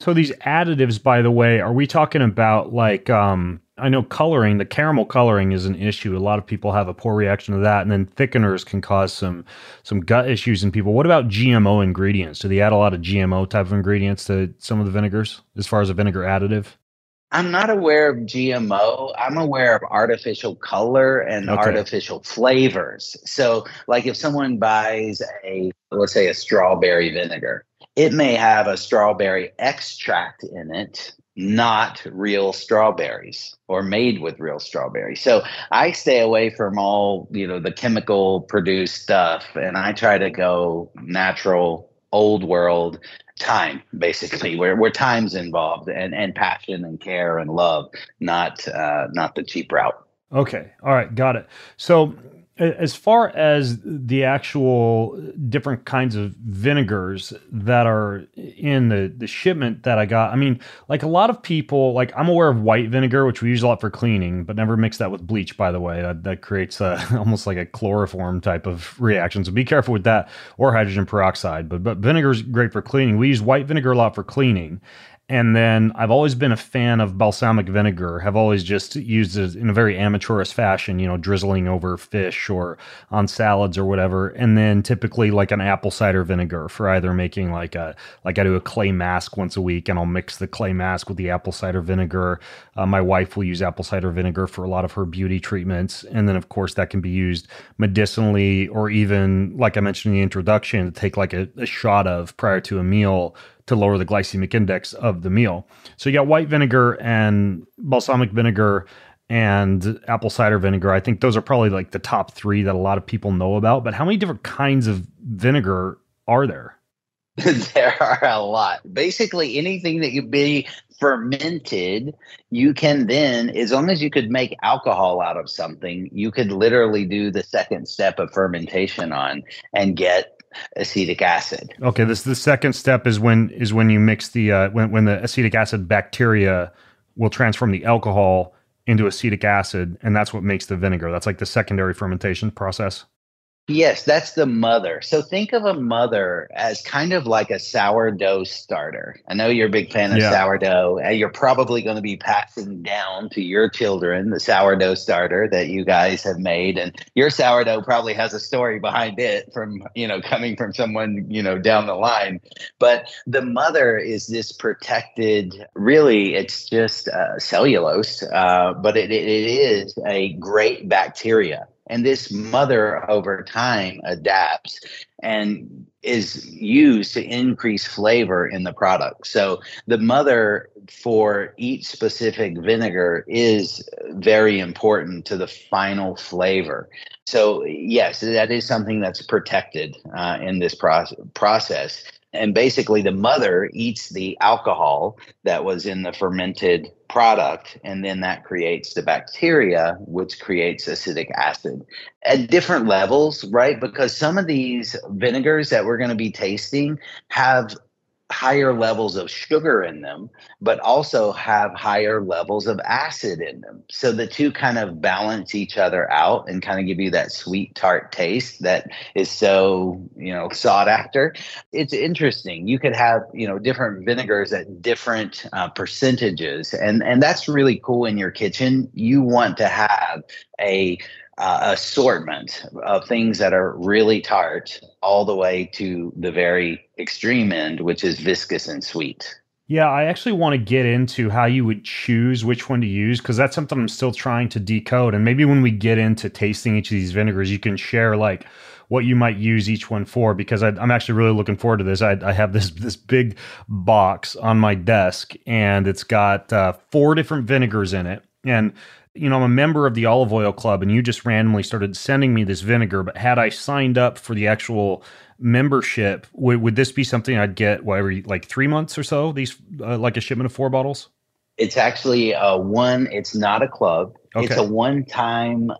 So these additives, by the way, are we talking about like um I know coloring, the caramel coloring is an issue. A lot of people have a poor reaction to that, and then thickeners can cause some some gut issues in people. What about GMO ingredients? Do they add a lot of GMO type of ingredients to some of the vinegars as far as a vinegar additive? I'm not aware of GMO. I'm aware of artificial color and okay. artificial flavors. So, like if someone buys a, let's say, a strawberry vinegar, it may have a strawberry extract in it not real strawberries or made with real strawberries. So I stay away from all, you know, the chemical produced stuff and I try to go natural, old world time basically where where time's involved and and passion and care and love not uh not the cheap route. Okay. All right. Got it. So as far as the actual different kinds of vinegars that are in the, the shipment that I got, I mean, like a lot of people, like I'm aware of white vinegar, which we use a lot for cleaning, but never mix that with bleach, by the way. That, that creates a, almost like a chloroform type of reaction. So be careful with that or hydrogen peroxide. But, but vinegar is great for cleaning. We use white vinegar a lot for cleaning. And then I've always been a fan of balsamic vinegar, have always just used it in a very amateurish fashion, you know, drizzling over fish or on salads or whatever. And then typically like an apple cider vinegar for either making like a, like I do a clay mask once a week and I'll mix the clay mask with the apple cider vinegar. Uh, my wife will use apple cider vinegar for a lot of her beauty treatments. And then, of course, that can be used medicinally or even, like I mentioned in the introduction, to take like a, a shot of prior to a meal to lower the glycemic index of the meal. So you got white vinegar and balsamic vinegar and apple cider vinegar. I think those are probably like the top three that a lot of people know about. But how many different kinds of vinegar are there? there are a lot. Basically, anything that could be fermented, you can then, as long as you could make alcohol out of something, you could literally do the second step of fermentation on and get acetic acid. Okay, this the second step is when is when you mix the uh, when when the acetic acid bacteria will transform the alcohol into acetic acid, and that's what makes the vinegar. That's like the secondary fermentation process. Yes, that's the mother. So think of a mother as kind of like a sourdough starter. I know you're a big fan of yeah. sourdough. And you're probably going to be passing down to your children the sourdough starter that you guys have made. And your sourdough probably has a story behind it from, you know, coming from someone, you know, down the line. But the mother is this protected, really, it's just uh, cellulose, uh, but it, it is a great bacteria and this mother over time adapts and is used to increase flavor in the product. So the mother for each specific vinegar is very important to the final flavor. So yes, that is something that's protected uh, in this pro- process and basically the mother eats the alcohol that was in the fermented product and then that creates the bacteria which creates acetic acid at different levels right? Because some of these vinegars that we're going to be tasting have higher levels of sugar in them, but also have higher levels of acid in them. So the two kind of balance each other out and kind of give you that sweet tart taste that is so, you know, sought after. It's interesting. You could have, you know, different vinegars at different uh, percentages and and that's really cool in your kitchen. You want to have a uh, assortment of things that are really tart all the way to the very extreme end, which is viscous and sweet. Yeah, I actually want to get into how you would choose which one to use because that's something I'm still trying to decode. And maybe when we get into tasting each of these vinegars, you can share like what you might use each one for because I, am actually really looking forward to this. I, I, have this this big box on my desk and it's got uh, four different vinegars in it, and you know, I'm a member of the olive oil club and you just randomly started sending me this vinegar, but had I signed up for the actual membership, would, would this be something I'd get whatever, like three months or so? These, uh, like a shipment of four bottles? It's actually a one, it's not a club. Okay. It's a one time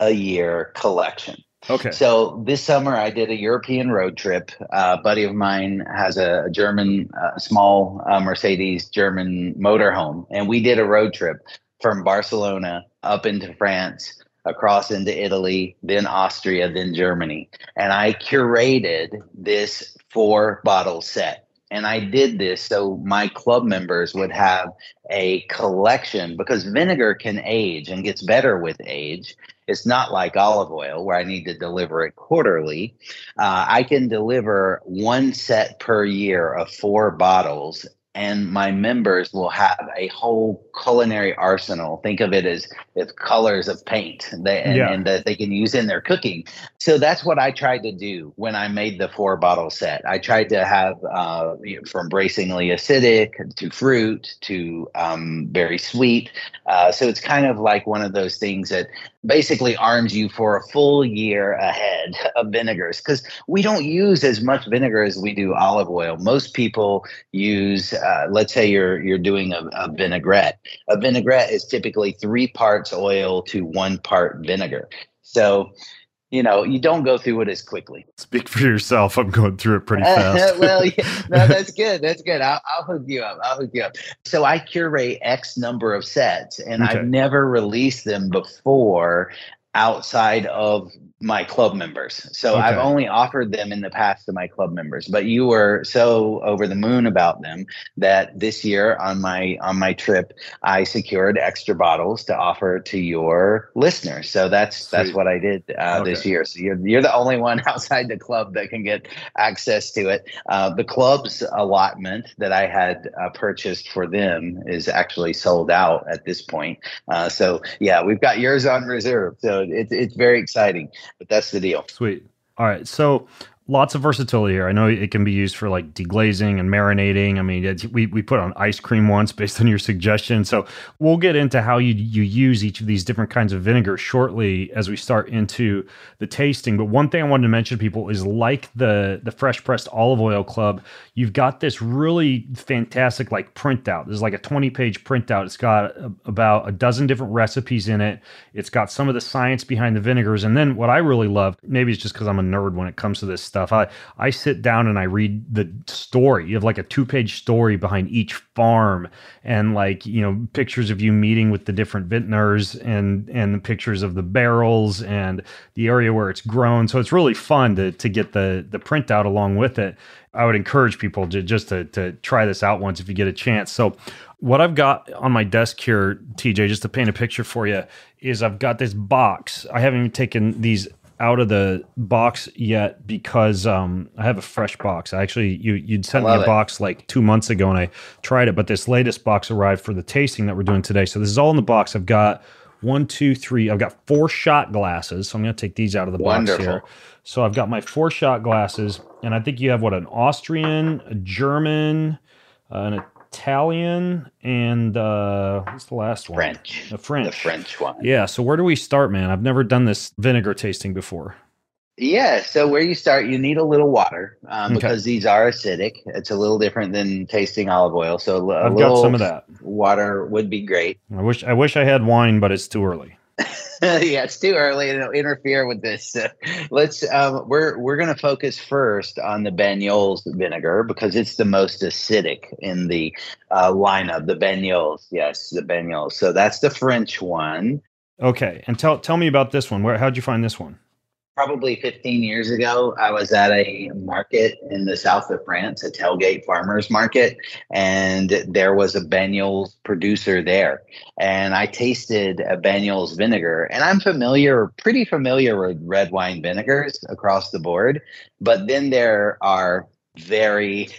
a year collection. Okay. So this summer I did a European road trip. Uh, a buddy of mine has a, German, uh, small uh, Mercedes German motorhome, and we did a road trip from Barcelona up into France, across into Italy, then Austria, then Germany. And I curated this four bottle set. And I did this so my club members would have a collection because vinegar can age and gets better with age. It's not like olive oil where I need to deliver it quarterly. Uh, I can deliver one set per year of four bottles and my members will have a whole culinary arsenal. Think of it as, as colors of paint they, and, yeah. and, that they can use in their cooking. So that's what I tried to do when I made the four bottle set. I tried to have uh, from bracingly acidic to fruit to um, very sweet. Uh, so it's kind of like one of those things that basically arms you for a full year ahead of vinegars because we don't use as much vinegar as we do olive oil. Most people use, uh, let's say you're you're doing a, a vinaigrette. A vinaigrette is typically three parts oil to one part vinegar. So you know, you don't go through it as quickly. Speak for yourself. I'm going through it pretty fast. well, yeah, no, that's good. That's good. I'll, I'll, hook you up. I'll hook you up. So I curate X number of sets, and okay. I've never released them before outside of my club members. So okay. I've only offered them in the past to my club members, but you were so over the moon about them that this year on my on my trip I secured extra bottles to offer to your listeners. So that's Sweet. that's what I did uh, okay. this year. So you're you're the only one outside the club that can get access to it. Uh, the club's allotment that I had uh, purchased for them is actually sold out at this point. Uh, so yeah, we've got yours on reserve. So it's it's very exciting but that's the deal. Sweet. All right. So lots of versatility here. I know it can be used for like deglazing and marinating. I mean, we, we put on ice cream once based on your suggestion. So we'll get into how you, you use each of these different kinds of vinegar shortly as we start into the tasting. But one thing I wanted to mention to people is like the, the Fresh Pressed Olive Oil Club, you've got this really fantastic like printout. There's like a 20 page printout. It's got a, about a dozen different recipes in it. It's got some of the science behind the vinegars. And then what I really love, maybe it's just because I'm a nerd when it comes to this stuff stuff. I I sit down and I read the story. You have like a two page story behind each farm, and like you know pictures of you meeting with the different vintners, and and the pictures of the barrels and the area where it's grown. So it's really fun to to get the the printout along with it. I would encourage people to just to to try this out once if you get a chance. So what I've got on my desk here, TJ, just to paint a picture for you, is I've got this box. I haven't even taken these out of the box yet because um, I have a fresh box. I actually you you'd sent me a it. box like two months ago and I tried it, but this latest box arrived for the tasting that we're doing today. So this is all in the box. I've got one, two, three. I've got four shot glasses. So I'm going to take these out of the Wonderful. box here. So I've got my four shot glasses, and I think you have what an Austrian, a German, uh, an Italian, and uh, what's the last one? French. The French. The French one. Yeah. So where do we start, man? I've never done this vinegar tasting before. Yeah, so where you start, you need a little water um, okay. because these are acidic. It's a little different than tasting olive oil. So a I've got some of that. Water would be great. I wish I wish I had wine, but it's too early. yeah, it's too early to interfere with this. Let's um, we're we're going to focus first on the Banyuls vinegar because it's the most acidic in the uh, lineup. The Banyuls, yes, the Banyuls. So that's the French one. Okay, and tell tell me about this one. Where how'd you find this one? Probably 15 years ago, I was at a market in the south of France, a tailgate farmers market, and there was a Banyuls producer there. And I tasted a Banyuls vinegar, and I'm familiar, pretty familiar with red wine vinegars across the board. But then there are very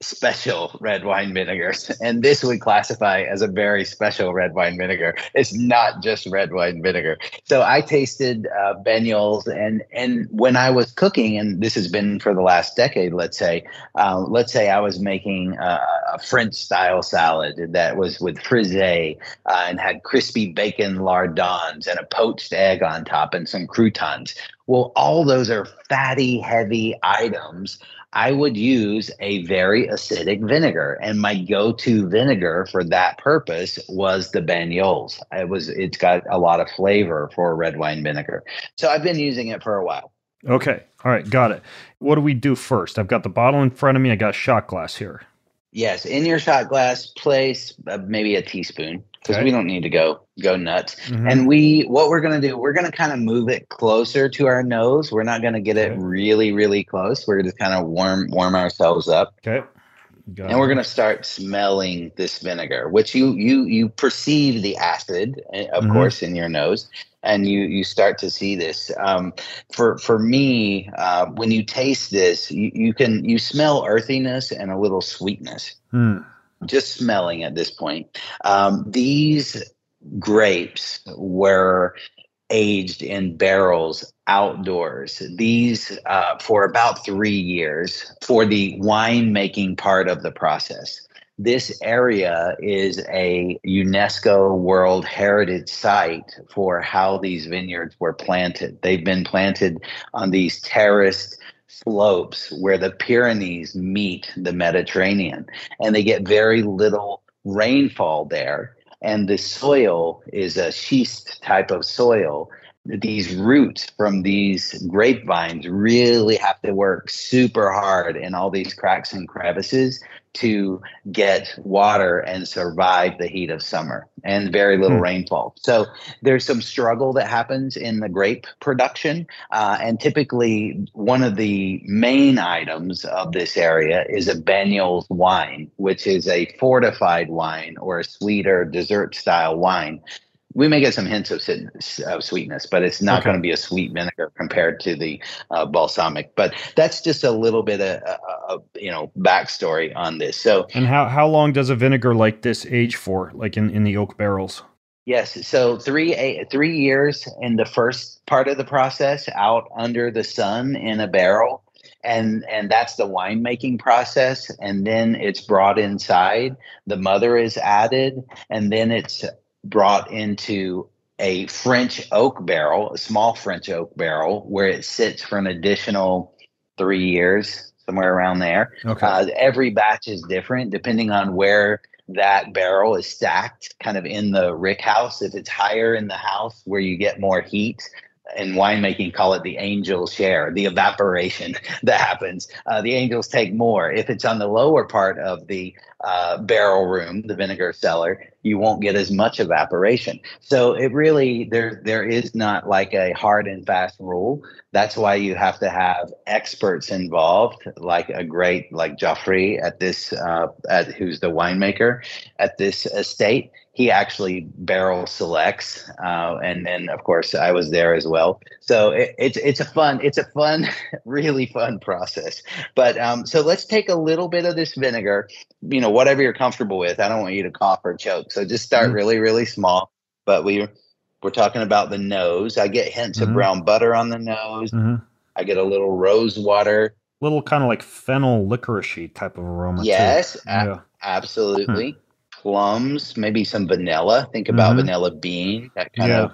special red wine vinegars. And this would classify as a very special red wine vinegar. It's not just red wine vinegar. So I tasted uh, Banyuls, and and when I was cooking, and this has been for the last decade, let's say, uh, let's say I was making a, uh, French style salad that was with frisee uh, and had crispy bacon lardons and a poached egg on top and some croutons. Well, all those are fatty, heavy items. I would use a very acidic vinegar, and my go-to vinegar for that purpose was the Banyuls. It was it's got a lot of flavor for red wine vinegar, so I've been using it for a while. Okay. All right. Got it. What do we do first? I've got the bottle in front of me. I got shot glass here. Yes, in your shot glass, place uh, maybe a teaspoon because okay. we don't need to go go nuts. Mm-hmm. And we, what we're gonna do, we're gonna kind of move it closer to our nose. We're not gonna get okay. it really, really close. We're just kind of warm warm ourselves up. Okay. Got and it. we're gonna start smelling this vinegar, which you you you perceive the acid, eh, of mm-hmm. course, in your nose, and you you start to see this. Um, for for me, uh, when you taste this, you, you can you smell earthiness and a little sweetness. Mm. Just smelling at this point, um, these grapes were aged in barrels outdoors. These uh, for about three years for the winemaking part of the process this area is a UNESCO World Heritage Site for how these vineyards were planted. They've been planted on these terraced slopes where the Pyrenees meet the Mediterranean, and they get very little rainfall there. And the soil is a schist type of soil these roots from these grapevines really have to work super hard in all these cracks and crevices to get water and survive the heat of summer and very little hmm. rainfall. So there's some struggle that happens in the grape production. Uh, and typically, one of the main items of this area is a Banyuls wine, which is a fortified wine or a sweeter dessert style wine we may get some hints of, of sweetness, but it's not okay. going to be a sweet vinegar compared to the uh, balsamic. But that's just a little bit of, uh, uh, you know backstory on this. So, and how how long does a vinegar like this age for, like in in the oak barrels? Yes, so three eight, three years in the first part of the process, out under the sun in a barrel, and and that's the winemaking process and then it's brought inside the mother is added and then it's brought into a French oak barrel, a small French oak barrel, where it sits for an additional three years, somewhere around there. Okay. Uh, every batch is different depending on where that barrel is stacked, kind of in the rick house. If it's higher in the house where you get more heat, in winemaking call it the angel share, the evaporation that happens. Uh, the angels take more. If it's on the lower part of the uh, barrel room, the vinegar cellar, you won't get as much evaporation. So it really there there is not like a hard and fast rule. That's why you have to have experts involved, like a great like Geoffrey at this uh, at who's the winemaker at this estate he actually barrel selects, uh, and then of course I was there as well. So it, it's it's a fun, it's a fun, really fun process. But um, so let's take a little bit of this vinegar, you know, whatever you're comfortable with. I don't want you to cough or choke, so just start mm-hmm. really really small. But we we're talking about the nose. I get hints mm-hmm. of brown butter on the nose. Mm-hmm. I get a little rose water. Little kind of like fennel licoricey type of aroma. Yes, a- yeah. absolutely. Plums, maybe some vanilla. Think about mm-hmm. vanilla bean. That kind yeah. of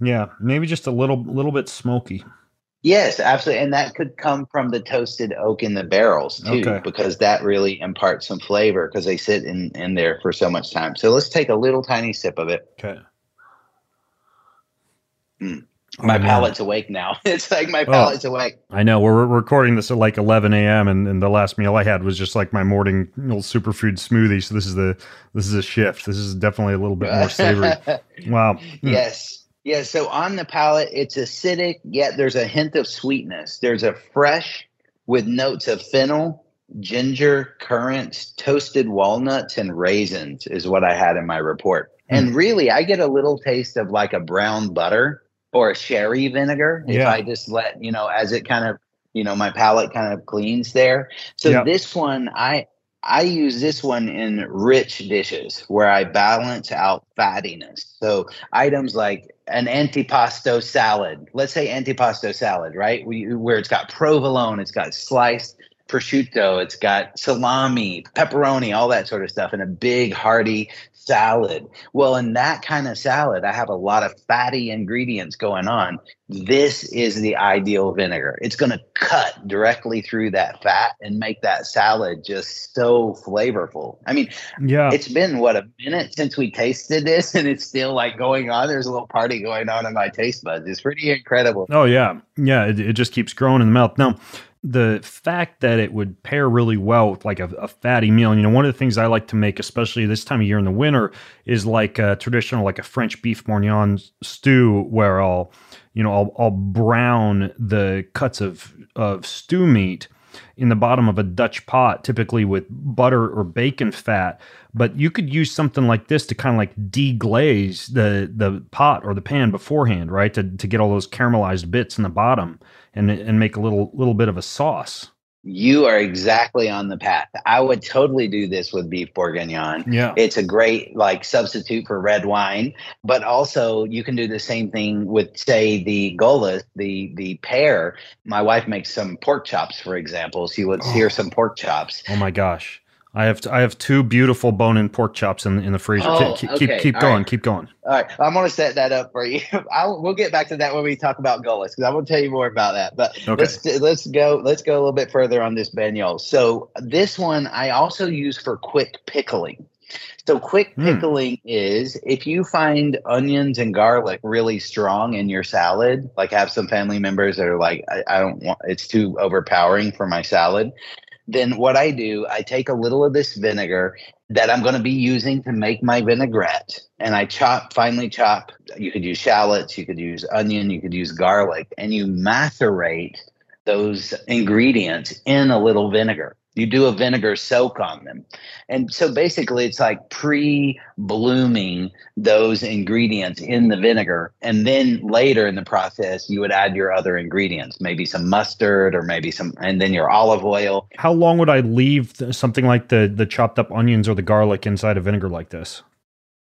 yeah, maybe just a little little bit smoky. Yes, absolutely, and that could come from the toasted oak in the barrels too, okay. because that really imparts some flavor because they sit in in there for so much time. So let's take a little tiny sip of it. Okay. Mm my oh, palate's awake now. It's like my palate's oh, awake. I know. We're recording this at like 11 a.m. And, and, the last meal I had was just like my morning little superfood smoothie. So this is the this is a shift. This is definitely a little bit more savory. wow. Mm. Yes. Yes. So on the palate, it's acidic, yet there's a hint of sweetness. There's a fresh with notes of fennel, ginger, currants, toasted walnuts, and raisins is what I had in my report. Mm. And really, I get a little taste of like a brown butter or sherry vinegar if I just let, you know, as it kind of, you know, my palate kind of cleans there. So yep. this one, I, I use this one in rich dishes where I balance out fattiness. So items like an antipasto salad, let's say antipasto salad, right? We, where it's got provolone, it's got sliced prosciutto, it's got salami, pepperoni, all that sort of stuff, and a big hearty salad. Well, in that kind of salad, I have a lot of fatty ingredients going on. This is the ideal vinegar. It's going to cut directly through that fat and make that salad just so flavorful. I mean, yeah, it's been what a minute since we tasted this, and it's still like going on. There's a little party going on in my taste buds. It's pretty incredible. Oh yeah, yeah. It, it just keeps growing in the mouth. Now, the fact that it would pair really well with like a, a, fatty meal. You know, one of the things I like to make, especially this time of year in the winter, is like a traditional, like a French beef bourguignon stew, where I'll, you know, I'll, I'll brown the cuts of of stew meat in the bottom of a Dutch pot, typically with butter or bacon fat. But you could use something like this to kind of like deglaze the the pot or the pan beforehand, right? To to get all those caramelized bits in the bottom and and make a little little bit of a sauce. You are exactly on the path. I would totally do this with beef bourguignon. Yeah. It's a great like substitute for red wine, but also you can do the same thing with say the Gölles, the the pear. My wife makes some pork chops, for example. So you would oh. sear some pork chops. Oh my gosh. I have I have two beautiful bone-in pork chops in in the freezer. Oh, keep okay. keep, keep going, right. keep going. All right, I'm going to set that up for you. I'll, we'll get back to that when we talk about Gölles because I will tell you more about that. But okay. let's let's go let's go a little bit further on this bagnole. So this one I also use for quick pickling. So quick hmm. pickling mm. is if you find onions and garlic really strong in your salad, like have some family members that are like, I, I don't want it's too overpowering for my salad then what I do, I take a little of this vinegar that I'm going to be using to make my vinaigrette and I chop, finely chop. You could use shallots, you could use onion, you could use garlic, and you macerate those ingredients in a little vinegar you do a vinegar soak on them. And so basically it's like pre-blooming those ingredients in the vinegar. And then later in the process you would add your other ingredients maybe some mustard or maybe some and then your olive oil. How long would i leave something like the the chopped up onions or the garlic inside a vinegar like this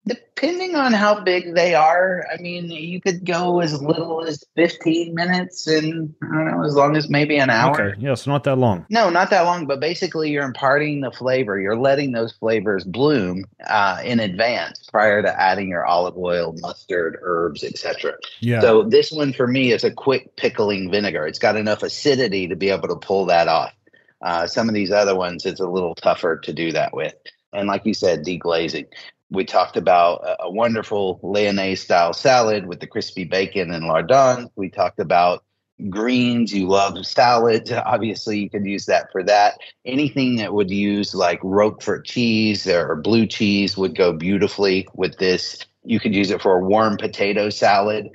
Depending on how big they are, I mean, you could go as little as 15 minutes and I don't know, as long as maybe an hour. Okay. Yeah, so not that long. No, not that long, but basically you're imparting the flavor. You're letting those flavors bloom uh, in advance prior to adding your olive oil, mustard, herbs, etc. Yeah. So this one for me is a quick pickling vinegar. It's got enough acidity to be able to pull that off. Uh, some of these other ones, it's a little tougher to do that with. And like you said, deglazing we talked about a, a wonderful Lyonnaise style salad with the crispy bacon and lardons. We talked about greens. You love salads. Obviously, you could use that for that. Anything that would use like Roquefort cheese or blue cheese would go beautifully with this. You could use it for a warm potato salad.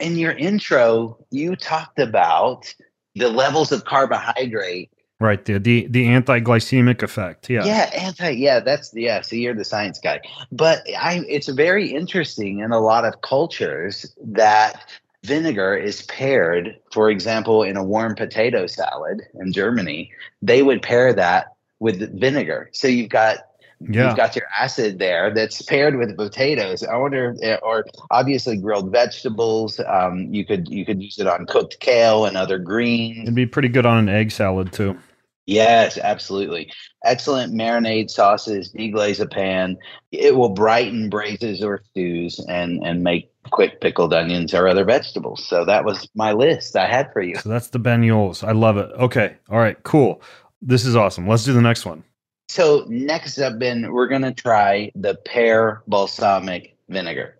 In your intro, you talked about the levels of carbohydrate Right, the the the anti-glycemic effect. Yeah. Yeah, anti yeah, that's yeah, so you're the science guy. But I it's very interesting in a lot of cultures that vinegar is paired, for example, in a warm potato salad in Germany, they would pair that with vinegar. So you've got yeah. you've got your acid there that's paired with potatoes. I wonder, eh, or obviously grilled vegetables. Um, you could you could use it on cooked kale and other greens. It'd be pretty good on an egg salad too. Yes, absolutely. Excellent marinade sauces, deglaze a pan. It will brighten braises or stews and and make quick pickled onions or other vegetables. So that was my list I had for you. So that's the Banyuls. I love it. Okay. All right, cool. This is awesome. Let's do the next one. So next up, Ben, we're gonna try the pear balsamic vinegar.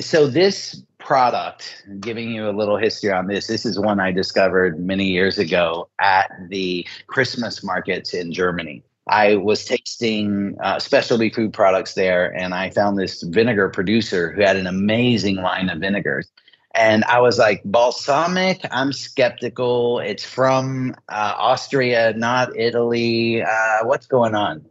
So this product, giving you a little history on this, this is one I discovered many years ago at the Christmas markets in Germany. I was tasting uh, specialty food products there, and I found this vinegar producer who had an amazing line of vinegars. And I was like, balsamic, I'm skeptical. It's from uh, Austria, not Italy. Uh, what's going on?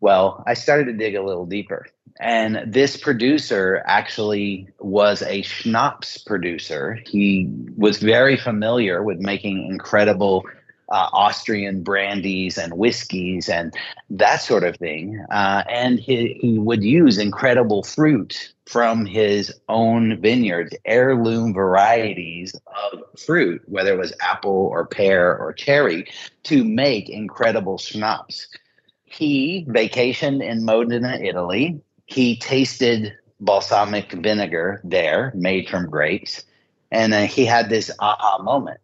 Well, I started to dig a little deeper. And this producer actually was a schnapps producer. He was very familiar with making incredible uh, Austrian brandies and whiskeys and that sort of thing. Uh, and he, he would use incredible fruit from his own vineyards, heirloom varieties of fruit, whether it was apple or pear or cherry, to make incredible schnapps. He vacationed in Modena, Italy. He tasted balsamic vinegar there, made from grapes. And uh, he had this aha moment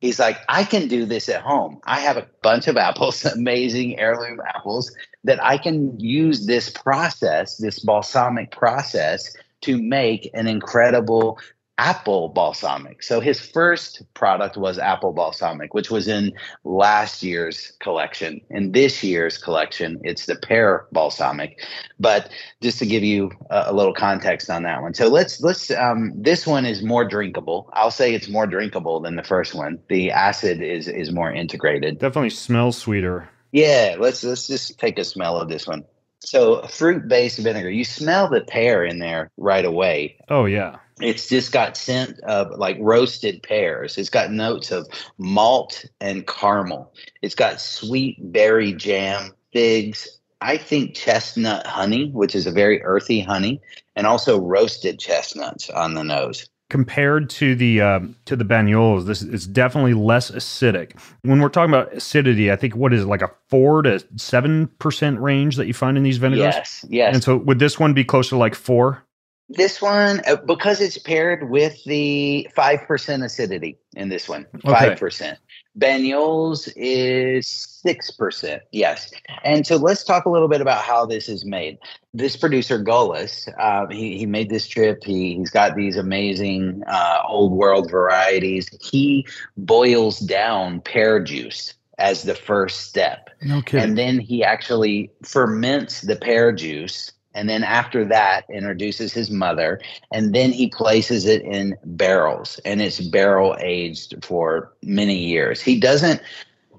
he's like, I can do this at home. I have a bunch of apples, amazing heirloom apples, that I can use this process, this balsamic process, to make an incredible apple balsamic. So his first product was apple balsamic, which was in last year's collection. In this year's collection, it's the pear balsamic. But just to give you a, a little context on that one, so let's let's um, this one is more drinkable. I'll say it's more drinkable than the first one. The acid is is more integrated. Definitely smells sweeter. Yeah, let's let's just take a smell of this one. So fruit based vinegar, you smell the pear in there right away. Oh yeah it's just got scent of like roasted pears. It's got notes of malt and caramel. It's got sweet berry jam, figs. I think chestnut honey, which is a very earthy honey, and also roasted chestnuts on the nose. Compared to the um, to the Banyuls, this is definitely less acidic. When we're talking about acidity, I think what is it, like a four to seven percent range that you find in these vinegars. Yes, yes. And so would this one be closer to like four? This one, uh, because it's paired with the 5% acidity in this one, 5%. Okay. Banyuls is 6%. Yes. And so let's talk a little bit about how this is made. This producer, Gölles, uh, he, he made this trip. He, he's got these amazing uh, old world varieties. He boils down pear juice as the first step. Kidding. And then he actually ferments the pear juice and then after that introduces his mother and then he places it in barrels and it's barrel aged for many years he doesn't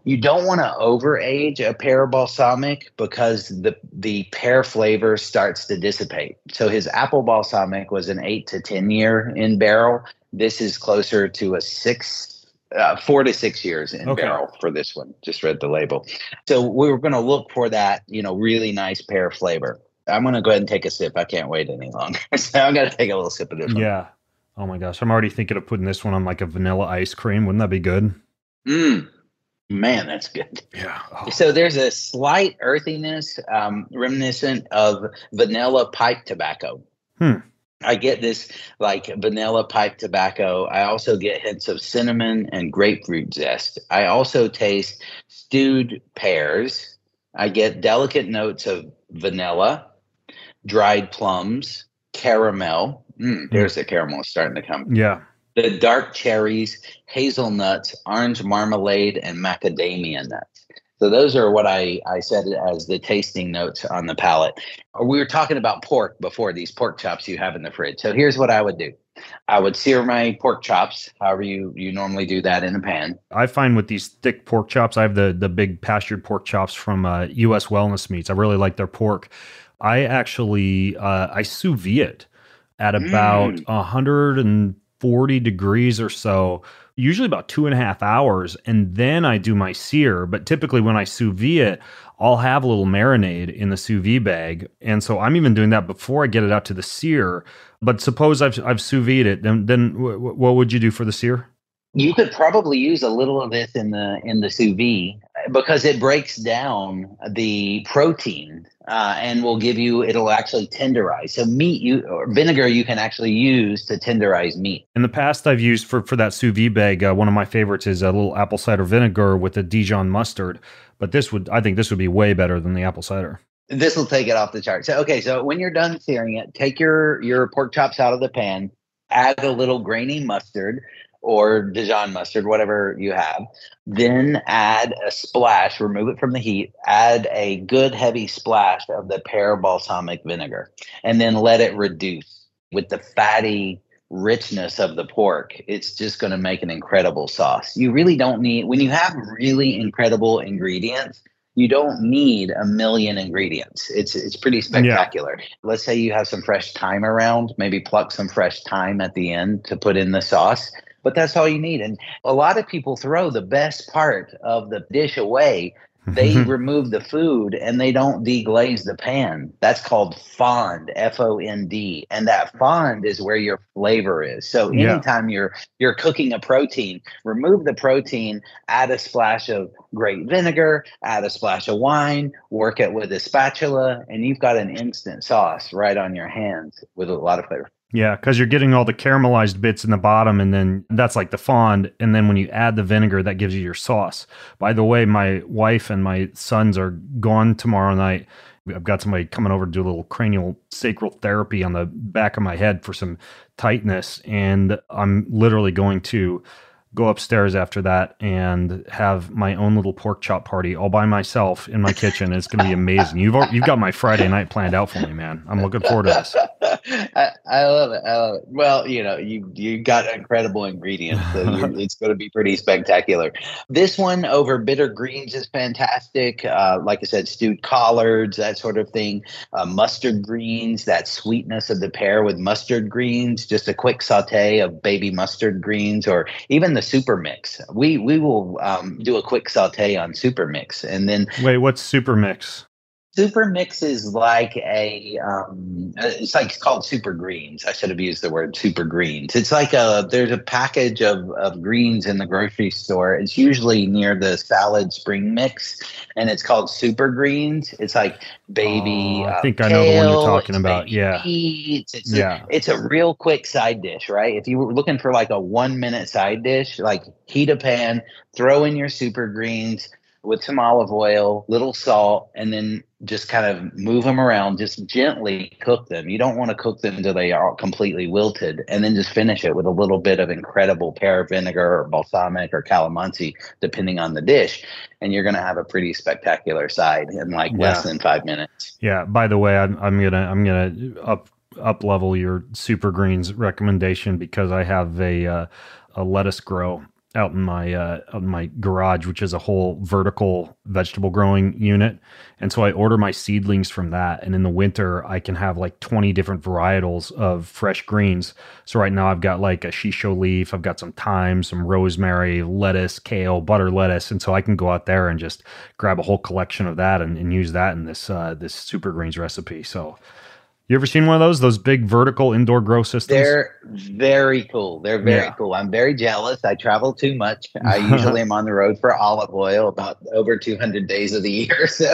you don't want to over age a pear balsamic because the the pear flavor starts to dissipate so his apple balsamic was an 8 to 10 year in barrel this is closer to a 6 uh, four to six years in okay. barrel for this one. Just read the label. So we were going to look for that, you know, really nice pear flavor. I'm gonna go ahead and take a sip. I can't wait any longer. so I'm gonna take a little sip of this. One. Yeah. Oh my gosh, I'm already thinking of putting this one on like a vanilla ice cream. Wouldn't that be good? Mmm. Man, that's good. Yeah. Oh. So there's a slight earthiness, um, reminiscent of vanilla pipe tobacco. Hmm. I get this like vanilla pipe tobacco. I also get hints of cinnamon and grapefruit zest. I also taste stewed pears. I get delicate notes of vanilla, dried plums, caramel. Mm, there's the caramel starting to come. Yeah. The dark cherries, hazelnuts, orange marmalade, and macadamia nuts. So those are what I, I said as the tasting notes on the palate. We were talking about pork before, these pork chops you have in the fridge. So here's what I would do. I would sear my pork chops, however you, you normally do that in a pan. I find with these thick pork chops, I have the the big pastured pork chops from uh, U.S. Wellness Meats. I really like their pork. I actually uh, I sous vide it at about mm. 140 degrees or so, usually about two and a half hours, and then I do my sear. But typically, when I sous vide it, I'll have a little marinade in the sous vide bag, and so I'm even doing that before I get it out to the sear. But suppose I've I've sous vide it, then then w- what would you do for the sear? You could probably use a little of this in the in the sous vide because it breaks down the protein uh, and will give you it'll actually tenderize. So meat you or vinegar you can actually use to tenderize meat. In the past, I've used for for that sous vide bag. Uh, one of my favorites is a little apple cider vinegar with a Dijon mustard. But this would I think this would be way better than the apple cider. This will take it off the chart. So okay, so when you're done searing it, take your your pork chops out of the pan, add a little grainy mustard or Dijon mustard, whatever you have. Then add a splash, remove it from the heat, add a good heavy splash of the pear balsamic vinegar, and then let it reduce with the fatty richness of the pork. It's just going to make an incredible sauce. You really don't need, when you have really incredible ingredients, you don't need a million ingredients. It's it's pretty spectacular. Yeah. Let's say you have some fresh thyme around, maybe pluck some fresh thyme at the end to put in the sauce but that's all you need. And a lot of people throw the best part of the dish away mm-hmm. they remove the food and they don't deglaze the pan. That's called fond, F O N D, and that fond is where your flavor is. So anytime yeah. you're you're cooking a protein, remove the protein, add a splash of great vinegar, add a splash of wine, work it with a spatula, and you've got an instant sauce right on your hands with a lot of flavor. Yeah, because you're getting all the caramelized bits in the bottom, and then that's like the fond. And then when you add the vinegar, that gives you your sauce. By the way, my wife and my sons are gone tomorrow night. I've got somebody coming over to do a little cranial sacral therapy on the back of my head for some tightness. And I'm literally going to go upstairs after that and have my own little pork chop party all by myself in my kitchen. It's going to be amazing. You've you've got my Friday night planned out for me, man. I'm looking forward to this. I, I, love it. I love it. Well, you know, you you got incredible ingredients, so it's going to be pretty spectacular. This one over bitter greens is fantastic. Uh, like I said, stewed collards, that sort of thing. Uh, mustard greens, that sweetness of the pear with mustard greens. Just a quick saute of baby mustard greens, or even the super mix. We we will um, do a quick saute on super mix, and then wait, what's super mix? Super mix is like a, um, it's like it's called super greens. I should have used the word super greens. It's like a, there's a package of, of greens in the grocery store. It's usually near the salad spring mix and it's called super greens. It's like baby. Oh, I think uh, I know the one you're talking about. Yeah. It's yeah. A, it's a real quick side dish, right? If you were looking for like a one minute side dish, like heat a pan, throw in your super greens, with some olive oil, little salt, and then just kind of move them around. Just gently cook them. You don't want to cook them until they are completely wilted, and then just finish it with a little bit of incredible pear vinegar or balsamic or calamansi, depending on the dish, and you're going to have a pretty spectacular side in like yeah. less than five minutes. Yeah. By the way, I'm, I'm gonna I'm gonna up up level your super greens recommendation because I have a uh, a lettuce grow out in my uh, out in my garage, which is a whole vertical vegetable growing unit. And so I order my seedlings from that. And in the winter, I can have like 20 different varietals of fresh greens. So right now I've got like a shiso leaf, I've got some thyme, some rosemary, lettuce, kale, butter lettuce. And so I can go out there and just grab a whole collection of that and, and use that in this uh, this super greens recipe. So you ever seen one of those? Those big vertical indoor grow systems? They're very cool. They're very yeah. cool. I'm very jealous. I travel too much. I usually am on the road for olive oil about over 200 days of the year. So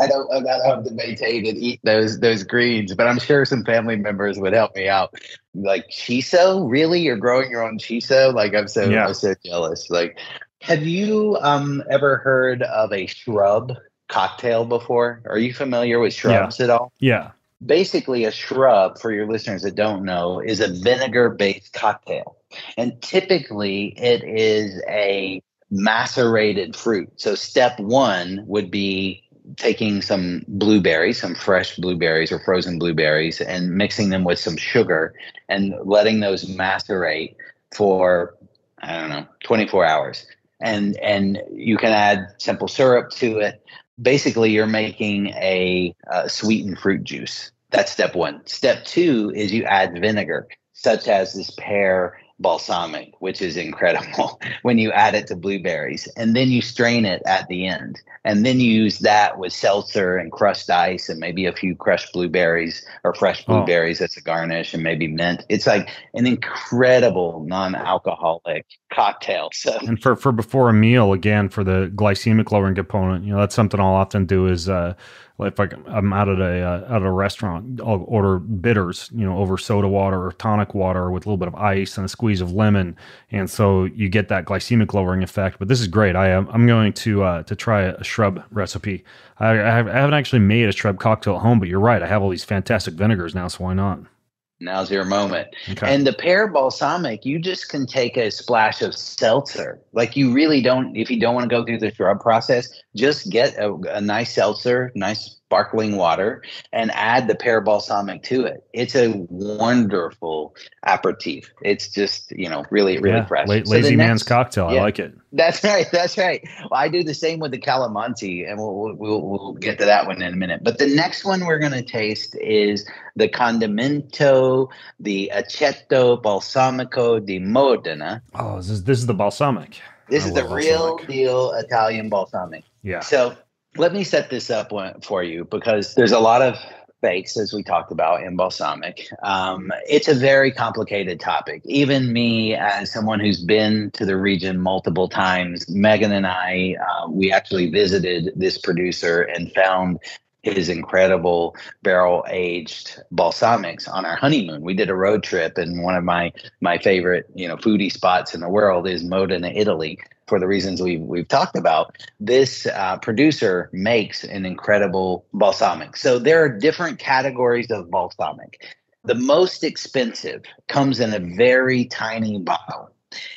I don't, I don't have to maintain and eat those those greens. But I'm sure some family members would help me out. Like shiso, really? You're growing your own shiso? Like I'm so yeah. I'm so jealous. Like, have you um ever heard of a shrub cocktail before? Are you familiar with shrubs yeah. at all? Yeah basically a shrub for your listeners that don't know is a vinegar based cocktail. And typically it is a macerated fruit. So step one would be taking some blueberries some fresh blueberries or frozen blueberries and mixing them with some sugar and letting those macerate for i don't know 24 hours. And and you can add simple syrup to it basically you're making a, a sweetened fruit juice that's step one. Step two is you add vinegar, such as this pear balsamic, which is incredible when you add it to blueberries. And then you strain it at the end. And then you use that with seltzer and crushed ice and maybe a few crushed blueberries or fresh oh. blueberries oh. as a garnish and maybe mint. It's like an incredible non alcoholic cocktail. So and for, for before a meal, again, for the glycemic lowering component, you know, that's something I'll often do is uh, if I, am out at a uh, at a restaurant, I'll order bitters, you know, over soda water or tonic water with a little bit of ice and a squeeze of lemon, and so you get that glycemic lowering effect. But this is great. I am I'm going to uh, to try a shrub recipe. I, I, have, I haven't actually made a shrub cocktail at home, but you're right. I have all these fantastic vinegars now, so why not? Now's your moment. Okay. And the pear balsamic, you just can take a splash of seltzer. Like you really don't, if you don't want to go through the shrub process, just get a, a nice seltzer, nice sparkling water and add the pear balsamic to it. It's a wonderful aperitif. It's just, you know, really, really yeah, fresh. La- So lazy man's next- cocktail. I like it. That's right. That's right. Well, I do the same with the calamansi, and we'll we'll, we'll, get to that one in a minute. But the next one we're going to taste is the condimento, the aceto balsamico di Modena. Oh, this is this is the balsamic. This I is the real balsamic. deal Italian balsamic. Yeah. So let me set this up for you because there's a lot of fakes, as we talked about in balsamic. Um, it's a very complicated topic. Even me, as someone who's been to the region multiple times, Megan and I, uh, we actually visited this producer and found his incredible barrel aged balsamics on our honeymoon. We did a road trip, and one of my my favorite you know foodie spots in the world is Modena, Italy. For the reasons we've we've talked about, this uh, producer makes an incredible balsamic. So there are different categories of balsamic. The most expensive comes in a very tiny bottle.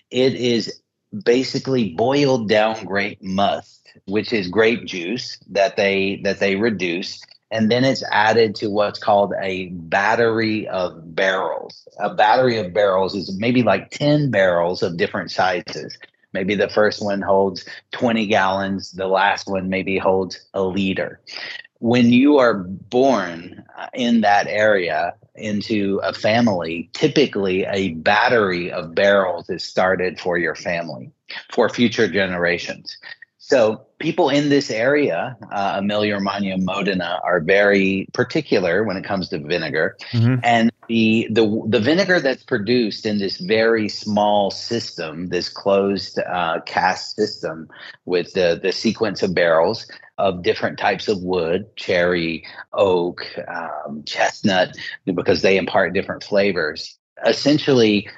It is basically boiled down grape must, which is grape juice that they that they reduce, and then it's added to what's called a battery of barrels. A battery of barrels is maybe like 10 barrels of different sizes. Maybe the first one holds 20 gallons, the last one maybe holds a liter. When you are born uh, in that area into a family, typically a battery of barrels is started for your family for future generations. So people in this area, uh, Emilia Romagna, Modena, are very particular when it comes to vinegar, Mhm. and the the the vinegar that's produced in this very small system, this closed uh, cast system with the the sequence of barrels of different types of wood, cherry, oak, um, chestnut, because they impart different flavors. Essentially,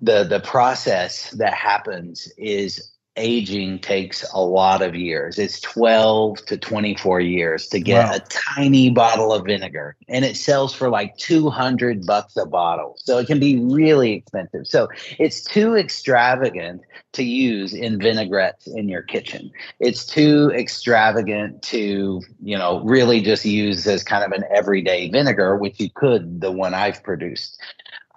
the the process that happens is aging takes a lot of years. It's 12 to 24 years to get Wow. a tiny bottle of vinegar and it sells for like 200 bucks a bottle. So it can be really expensive. So it's too extravagant to use in vinaigrettes in your kitchen. It's too extravagant to, you know, really just use as kind of an everyday vinegar, which you could the one I've produced.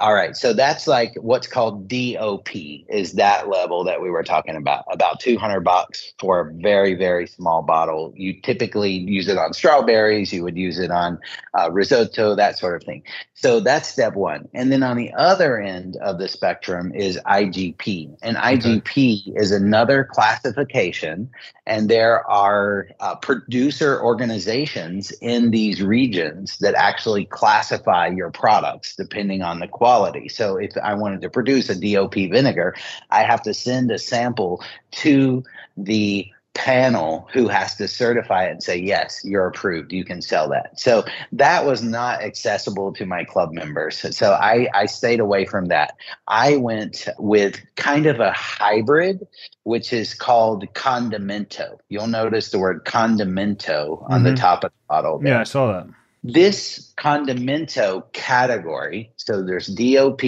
All right, so that's like what's called DOP is that level that we were talking about, about 200 bucks for a very very small bottle. You typically use it on strawberries, you would use it on uh, risotto, that sort of thing. So that's step 1. And then on the other end of the spectrum is IGP. And IGP is another classification and there are uh, producer organizations in these regions that actually classify your products depending on the quality. So if I wanted to produce a DOP vinegar, I have to send a sample to the panel who has to certify it and say yes you're approved you can sell that so that was not accessible to my club members so i i stayed away from that i went with kind of a hybrid which is called condimento. You'll notice the word condimento on the Mhm. top of the bottle. there. Yeah, I saw that. This condimento category, so there's DOP,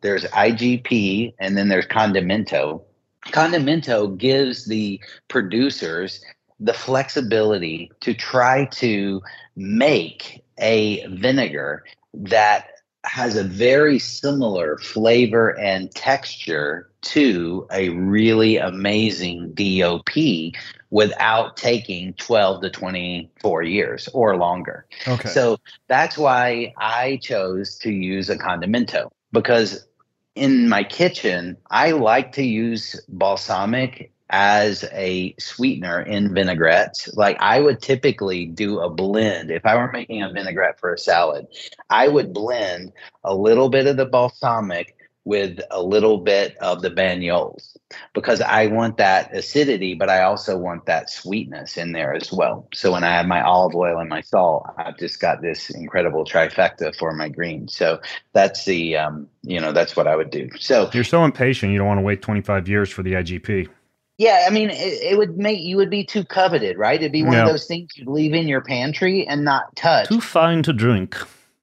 there's IGP, and then there's condimento. Condimento gives the producers the flexibility to try to make a vinegar that has a very similar flavor and texture to a really amazing DOP without taking 12 to 24 years or longer. Okay. So that's why I chose to use a condimento because in my kitchen, I like to use balsamic as a sweetener in vinaigrettes. Like I would typically do a blend. If I were making a vinaigrette for a salad, I would blend a little bit of the balsamic with a little bit of the Banyuls because I want that acidity, but I also want that sweetness in there as well. So when I have my olive oil and my salt, I've just got this incredible trifecta for my greens. So that's the, um, you know, that's what I would do. So You're so impatient. You don't want to wait 25 years for the IGP. yeah, I mean, it, it would make you would be too coveted, right? It'd be one of those things you'd leave in your pantry and not touch. Too fine to drink.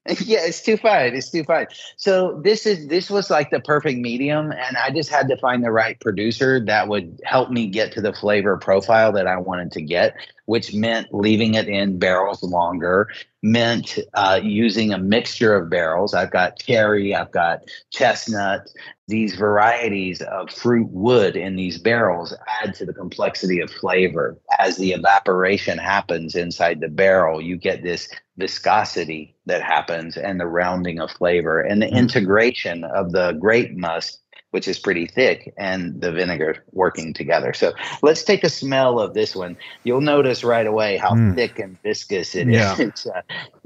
yeah, it's too fine. It's too fine. So this is this was like the perfect medium, and I just had to find the right producer that would help me get to the flavor profile that I wanted to get. Which meant leaving it in barrels longer, meant uh, using a mixture of barrels. I've got cherry, I've got chestnut. These varieties of fruit wood in these barrels add to the complexity of flavor. As the evaporation happens inside the barrel, you get this viscosity that happens and the rounding of flavor and the mm. integration of the grape must which is pretty thick, and the vinegar working together. So let's take a smell of this one. You'll notice right away how mm. thick and viscous it yeah. is. Uh,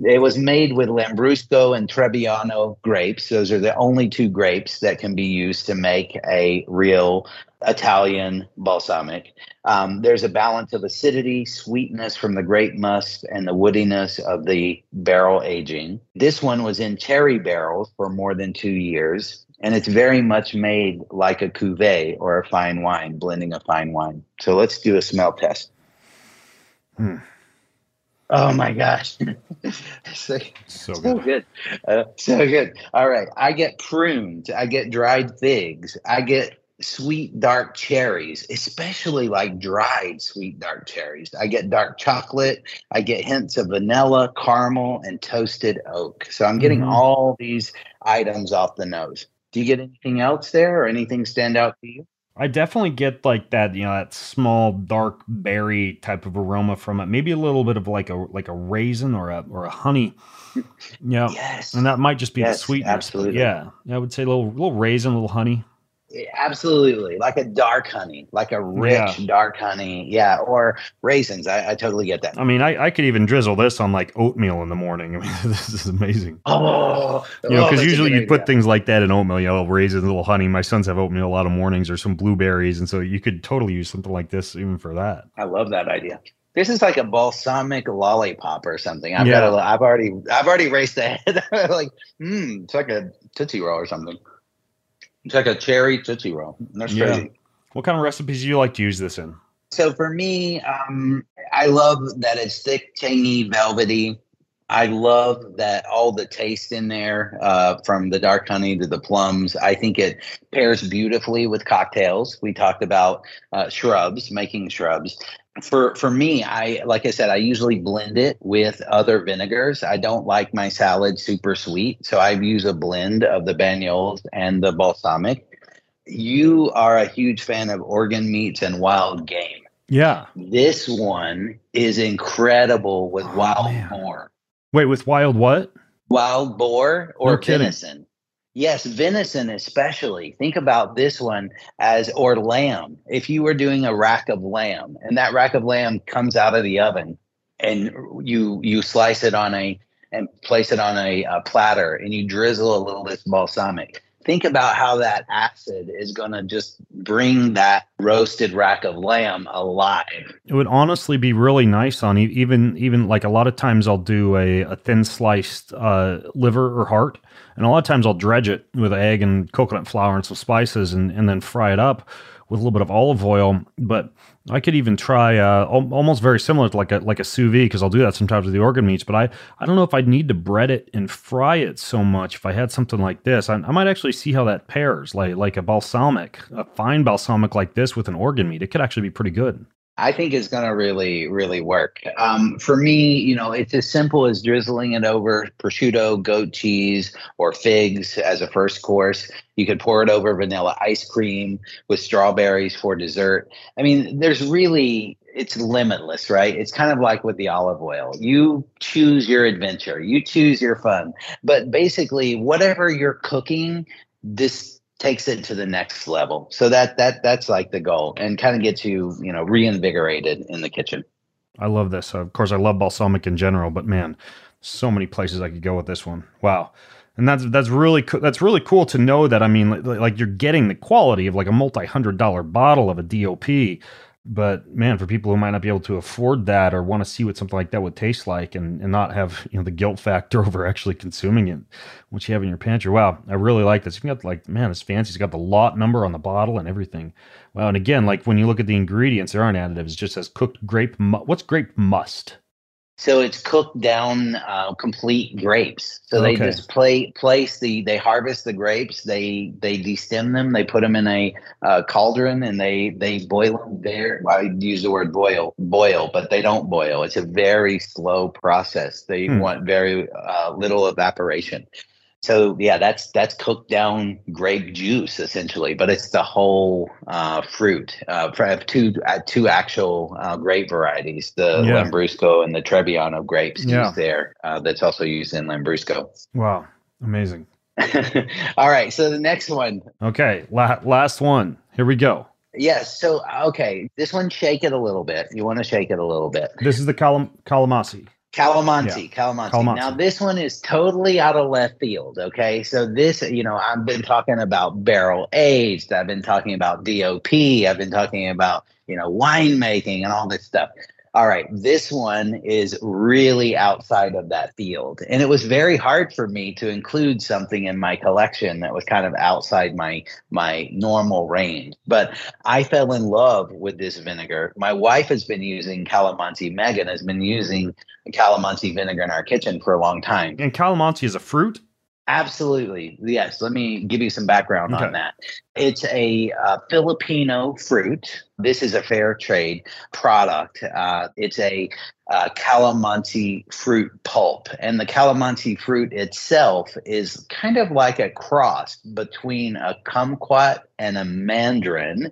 it was made with Lambrusco and Trebbiano grapes. Those are the only two grapes that can be used to make a real Italian balsamic. Um, there's a balance of acidity, sweetness from the grape must, and the woodiness of the barrel aging. This one was in cherry barrels for more than two years and it's very much made like a cuvee or a fine wine, blending a fine wine. So let's do a smell test. Hmm. Oh my gosh, so, so, so, good, good. Uh, so good. All right, I get prunes, I get dried figs, I get sweet dark cherries, especially like dried sweet dark cherries. I get dark chocolate, I get hints of vanilla, caramel, and toasted oak. So I'm getting mm-hmm. all these items off the nose. Do you get anything else there or anything stand out to you? I definitely get like that, you know, that small dark berry type of aroma from it. Maybe a little bit of like a like a raisin or a or a honey. Yeah. Yes. And that might just be yes, the sweetness. Absolutely. Yeah. I would say a little little raisin, a little honey. Absolutely, like a dark honey, like a rich yeah. dark honey, yeah, or raisins. I, I, totally get that. I mean, I, I could even drizzle this on like oatmeal in the morning. I mean, this is amazing. Oh, you know, because oh, usually you put things like that in oatmeal. You know, raisins, a little honey. My sons have oatmeal a lot of mornings, or some blueberries, and so you could totally use something like this even for that. I love that idea. This is like a balsamic lollipop or something. I've yeah. got. A, I've already. I've already raced ahead. like, hmm, it's like a tootsie roll or something. It's like a cherry tootsie roll. That's yeah. crazy. What kind of recipes do you like to use this in? So for me, um, I love that it's thick, tangy, velvety. I love that all the taste in there, uh, from the dark honey to the plums. I think it pairs beautifully with cocktails. We talked about uh, shrubs, making shrubs for for me i like i said i usually blend it with other vinegars. I don't like my salad super sweet so i use a blend of the Banyuls and the balsamic. You are a huge fan of organ meats and wild game. Yeah. This one is incredible with oh, wild man. boar. Wait with wild what? Wild boar or no venison Yes, venison especially. Think about this one as or lamb. If you were doing a rack of lamb and that rack of lamb comes out of the oven and you you slice it on a and place it on a, a platter and you drizzle a little bit balsamic think about how that acid is going to just bring that roasted rack of lamb alive. It would honestly be really nice on even even like a lot of times I'll do a, a thin sliced uh, liver or heart, and a lot of times I'll dredge it with egg and coconut flour and some spices, and and then fry it up with a little bit of olive oil. But I could even try uh, almost very similar to like a like a sous vide because I'll do that sometimes with the organ meats. But I I don't know if I'd need to bread it and fry it so much if I had something like this. I, I might actually see how that pairs, like like a balsamic, a fine balsamic like this with an organ meat. It could actually be pretty good. I think it's going to really, really work. Um, for me, you know, it's as simple as drizzling it over prosciutto, goat cheese, or figs as a first course. You could pour it over vanilla ice cream with strawberries for dessert. I mean, there's really, it's limitless, right? It's kind of like with the olive oil. You choose your adventure, you choose your fun. But basically, whatever you're cooking, this takes it to the next level. So that that that's like the goal, and kind of gets you you know reinvigorated in the kitchen. I love this. Of course, I love balsamic in general, but man, so many places I could go with this one. Wow. And that's that's really co- that's really cool to know that I mean like, like you're getting the quality of like a multi hundred dollar bottle of a DOP but man, for people who might not be able to afford that or want to see what something like that would taste like and, and not have you know the guilt factor over actually consuming it, what you have in your pantry. Wow, I really like this. You got like man, it's fancy. It's got the lot number on the bottle and everything. Wow, and again, like when you look at the ingredients, there aren't additives. It just says cooked grape. Mu- What's grape must? So it's cooked down uh, complete grapes. So they Okay. just play, place the they harvest the grapes, they they destem them, they put them in a uh, cauldron, and they they boil them there. I use the word boil boil, but they don't boil. It's a very slow process. They Hmm. want very uh, little evaporation. So yeah, that's that's cooked down grape juice essentially, but it's the whole uh, fruit. Uh, for- I have two uh, two actual uh, grape varieties, the Yeah. Lambrusco and the Trebbiano grapes Yeah. used there. Uh, that's also used in Lambrusco. Wow, amazing. All right, so the next one, Okay, la- last one. Here we go. yes. So okay, this one shake it a little bit. You want to shake it a little bit. This is the Calam- Calamasi. Calamansi, Calamansi. Calamansi. Now this one is totally out of left field. Okay, so this, you know, I've been talking about barrel aged. I've been talking about DOP. I've been talking about you know winemaking and all this stuff. All right, this one is really outside of that field, and it was very hard for me to include something in my collection that was kind of outside my my normal range. But I fell in love with this vinegar. My wife has been using Calamansi. Megan has been using calamansi vinegar in our kitchen for a long time. And calamansi is a fruit. Absolutely. Yes. Let me give you some background Okay. on that. It's a uh, Filipino fruit. This is a fair trade product. Uh, it's a uh, calamansi fruit pulp. And the calamansi fruit itself is kind of like a cross between a kumquat and a mandarin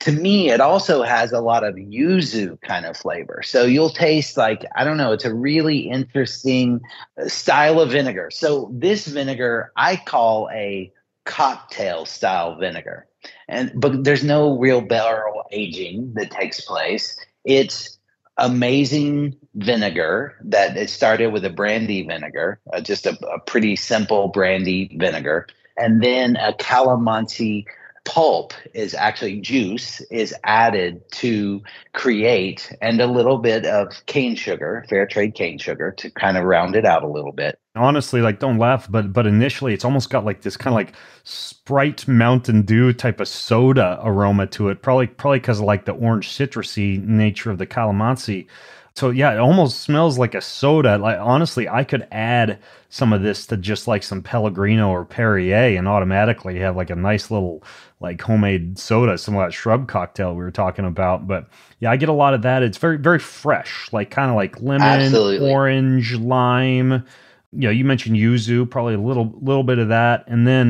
to me, it also has a lot of yuzu kind of flavor. So you'll taste like, I don't know, it's a really interesting uh, style of vinegar. So this vinegar I call a cocktail style vinegar. And but there's no real barrel aging that takes place. It's amazing vinegar that it started with a brandy vinegar, uh, just a, a pretty simple brandy vinegar, and then a calamansi pulp is actually juice is added to create and a little bit of cane sugar fair trade cane sugar to kind of round it out a little bit Honestly, like don't laugh, but but initially it's almost got like this kind of like Sprite Mountain Dew type of soda aroma to it. Probably probably because of like the orange citrusy nature of the calamansi. So yeah, it almost smells like a soda. Like honestly, I could add some of this to just like some Pellegrino or Perrier, and automatically have like a nice little like homemade soda, some of that shrub cocktail we were talking about. But yeah, I get a lot of that. It's very very fresh, like kind of like lemon, Absolutely. orange, lime. You know, you mentioned yuzu, probably a little little bit of that, and then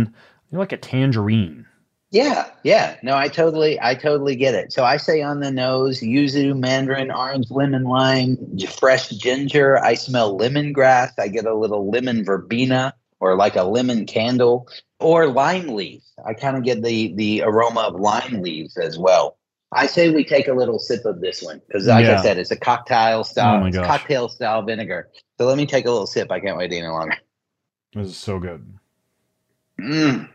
you know, like a tangerine. yeah yeah no i totally i totally get it so i say on the nose yuzu mandarin orange lemon lime fresh ginger i smell lemongrass i get a little lemon verbena or like a lemon candle or lime leaves i kind of get the the aroma of lime leaves as well I say we take a little sip of this one because, like Yeah. I said, it's a cocktail Oh style, gosh. cocktail style vinegar. So let me take a little sip. I can't wait any longer. This is so good. Mm.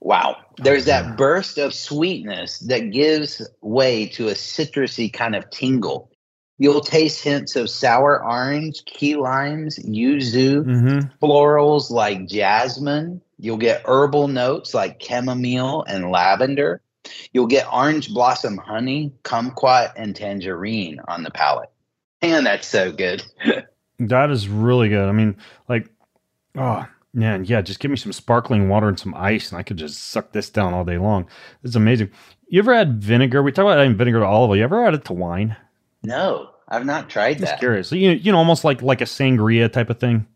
Wow. There's yeah. that burst of sweetness that gives way to a citrusy kind of tingle. You'll taste hints of sour orange, key limes, yuzu, Mm-hmm. florals like jasmine. You'll get herbal notes like chamomile and lavender. You'll get orange blossom honey, kumquat, and tangerine on the palate. And that's so good. That is really good. I mean, like, oh man, yeah. Just give me some sparkling water and some ice, and I could just suck this down all day long. It's amazing. You ever had vinegar? We talk about adding vinegar to olive oil. You ever add it to wine? No, I've not tried Just that. curious. You you know, almost like like a sangria type of thing.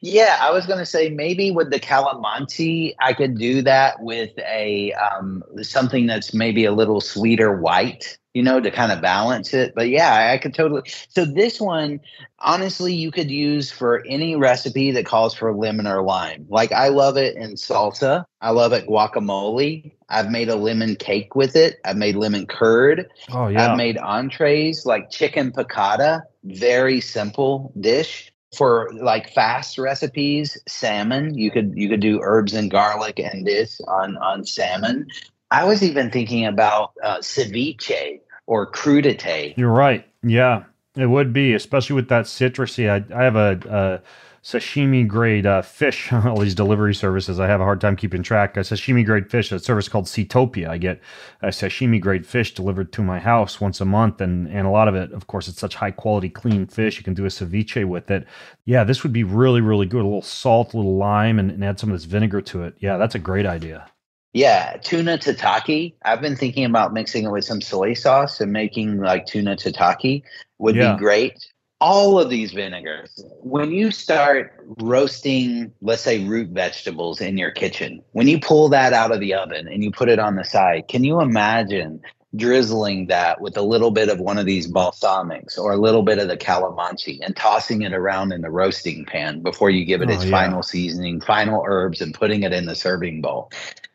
Yeah, I was going to say maybe with the calamansi, I could do that with a um, something that's maybe a little sweeter white, you know, to kind of balance it. But yeah, I could totally. So this one, honestly, you could use for any recipe that calls for lemon or lime. Like I love it in salsa. I love it guacamole. I've made a lemon cake with it. I've made lemon curd. Oh yeah. I've made entrees like chicken piccata, very simple dish. For like fast recipes, salmon, you could you could do herbs and garlic and this on on salmon. I was even thinking about uh, ceviche or crudite. You're right. Yeah, it would be, especially with that citrusy. I, I have a, sashimi grade uh, fish. All these delivery services, I have a hard time keeping track. A sashimi grade fish, a service called Seatopia. I get a sashimi grade fish delivered to my house once a month, and and a lot of it, of course, it's such high quality, clean fish. You can do a ceviche with it. Yeah, this would be really, really good. A little salt, a little lime, and, and add some of this vinegar to it. Yeah, that's a great idea. Yeah, tuna tataki. I've been thinking about mixing it with some soy sauce and making like tuna tataki would Yeah. be great. All of these vinegars, when you start roasting, let's say root vegetables in your kitchen, when you pull that out of the oven and you put it on the side, can you imagine drizzling that with a little bit of one of these balsamics or a little bit of the calamansi and tossing it around in the roasting pan before you give it Oh, its yeah. final seasoning, final herbs, and putting it in the serving bowl?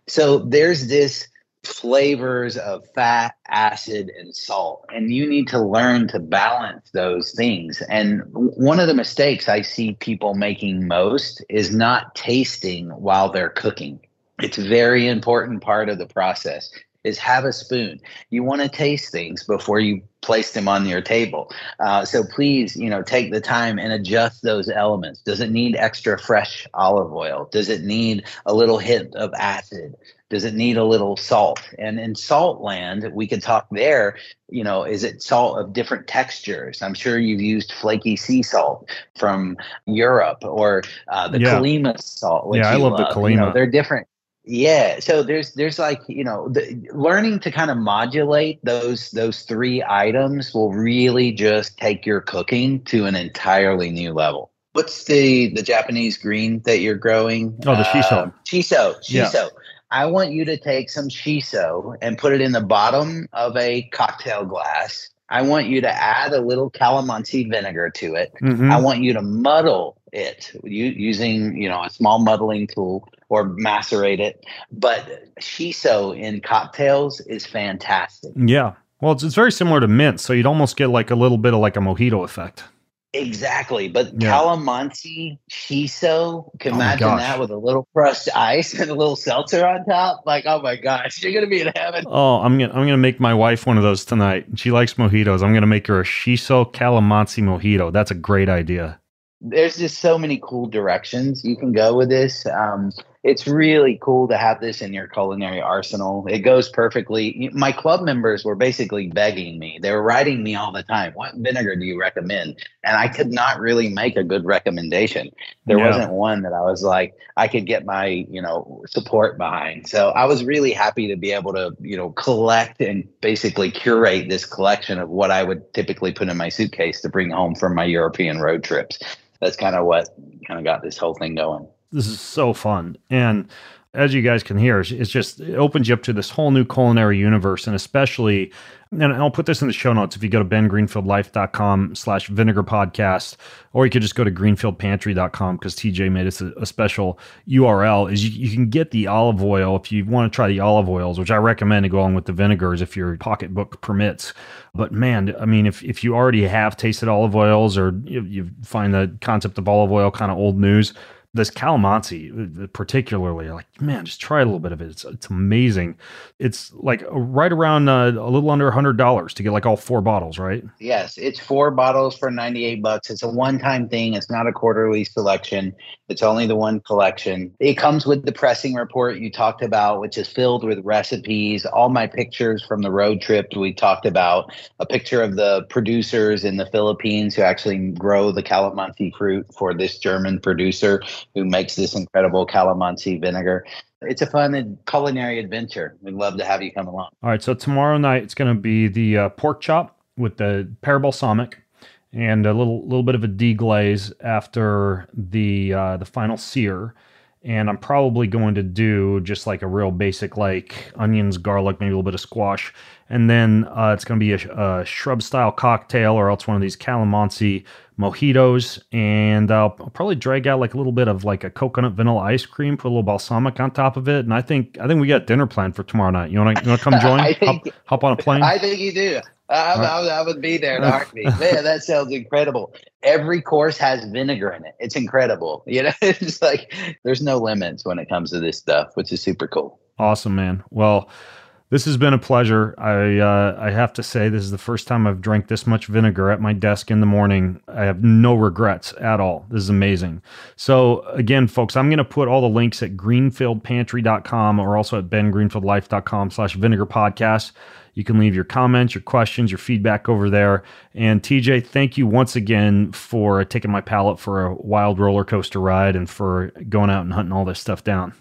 So there's this flavors of fat, acid, and salt. And you need to learn to balance those things. And one of the mistakes I see people making most is not tasting while they're cooking. It's a very important part of the process is have a spoon. You want to taste things before you place them on your table. Uh, so please, you know, take the time and adjust those elements. Does it need extra fresh olive oil? Does it need a little hint of acid? Does it need a little salt? And in salt land, we could talk there. You know, is it salt of different textures? I'm sure you've used flaky sea salt from Europe or uh, the Yeah. Kalima salt. Which Yeah, I you love the You know, they're different. Yeah, so there's there's like you know the, learning to kind of modulate those those three items will really just take your cooking to an entirely new level. What's the the Japanese green that you're growing? Oh, the shiso. Uh, shiso, Yeah. I want you to take some shiso and put it in the bottom of a cocktail glass. I want you to add a little calamansi vinegar to it. Mhm. I want you to muddle it using, you know, a small muddling tool or macerate it. But shiso in cocktails is fantastic. Yeah. Well, it's, it's very similar to mint, so you'd almost get like a little bit of like a mojito effect. Exactly. But Yeah. calamansi shiso, can Oh imagine that with a little crushed ice and a little seltzer on top. Like, oh my gosh, you're gonna be in heaven. Oh, I'm gonna I'm gonna make my wife one of those tonight. She likes mojitos. I'm gonna make her a shiso calamansi mojito. That's a great idea. there's just so many cool directions you can go with this. Um, it's really cool to have this in your culinary arsenal. It goes perfectly. My club members were basically begging me. They were writing me all the time, "What vinegar do you recommend?" And I could not really make a good recommendation. There wasn't one that I was like I could get my you know support behind. So I was really happy to be able to you know collect and basically curate this collection of what I would typically put in my suitcase to bring home from my European road trips that's kind of what kind of got this whole thing going. This is so fun. And as you guys can hear, it's- just it opens you up to this whole new culinary universe, and especially, and I'll put this in the show notes if you go to bengreenfieldlife.com slash vinegar podcast, or you could just go to greenfieldpantry.com because TJ made us a, a special URL. Is you, you can get the olive oil if you want to try the olive oils, which I recommend to go along with the vinegars if your pocketbook permits. But man, I mean, if, if you already have tasted olive oils or you, you find the concept of olive oil kind of old news, this calamansi, uh, particularly, like man, just try a little bit of it. It's it's amazing. It's like right around uh, a little under a hundred dollars to get like all four bottles, right? Yes, it's four bottles for 98 bucks. It's a one-time thing. It's not a quarterly selection. It's only the one collection. It comes with the pressing report you talked about, which is filled with recipes, all my pictures from the road trip we talked about, a picture of the producers in the Philippines who actually grow the calamansi fruit for this German producer who makes this incredible calamansi vinegar. It's a fun culinary adventure. We'd love to have you come along. All right, so tomorrow night it's going to be the uh, pork chop with the pear balsamic and a little little bit of a deglaze after the uh, the final sear. And I'm probably going to do just like a real basic, like onions, garlic, maybe a little bit of squash, and then uh, it's going to be a, a shrub style cocktail, or else one of these calamansi mojitos. And I'll, I'll probably drag out like a little bit of like a coconut vanilla ice cream, put a little balsamic on top of it. And I think I think we got dinner planned for tomorrow night. You want to you come join? I think- hop, hop on a plane. I think you do. I, I, I would be there in a heartbeat. Man, that sounds incredible. Every course has vinegar in it. It's incredible. You know, it's like there's no limits when it comes to this stuff, which is super cool. Awesome, man. Well, This has been a pleasure. I uh, I have to say this is the first time I've drank this much vinegar at my desk in the morning. I have no regrets at all. This is amazing. So again, folks, I'm going to put all the links at greenfieldpantry.com or also at bengreenfieldlife.com slash vinegar. You can leave your comments, your questions, your feedback over there. And TJ, thank you once again for taking my palate for a wild roller coaster ride and for going out and hunting all this stuff down.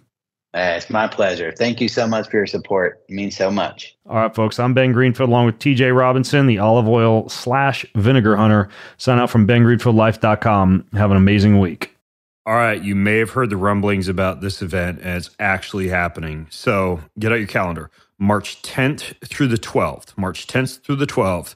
Uh, it's my pleasure. Thank you so much for your support. It means so much. All right, folks. I'm Ben Greenfield along with TJ Robinson, the olive oil slash vinegar hunter. Sign out from bengreenfieldlife.com. Have an amazing week. All right, you may have heard the rumblings about this event, and it's actually happening. So get out your calendar. March 10th through the 12th. March 10th through the 12th,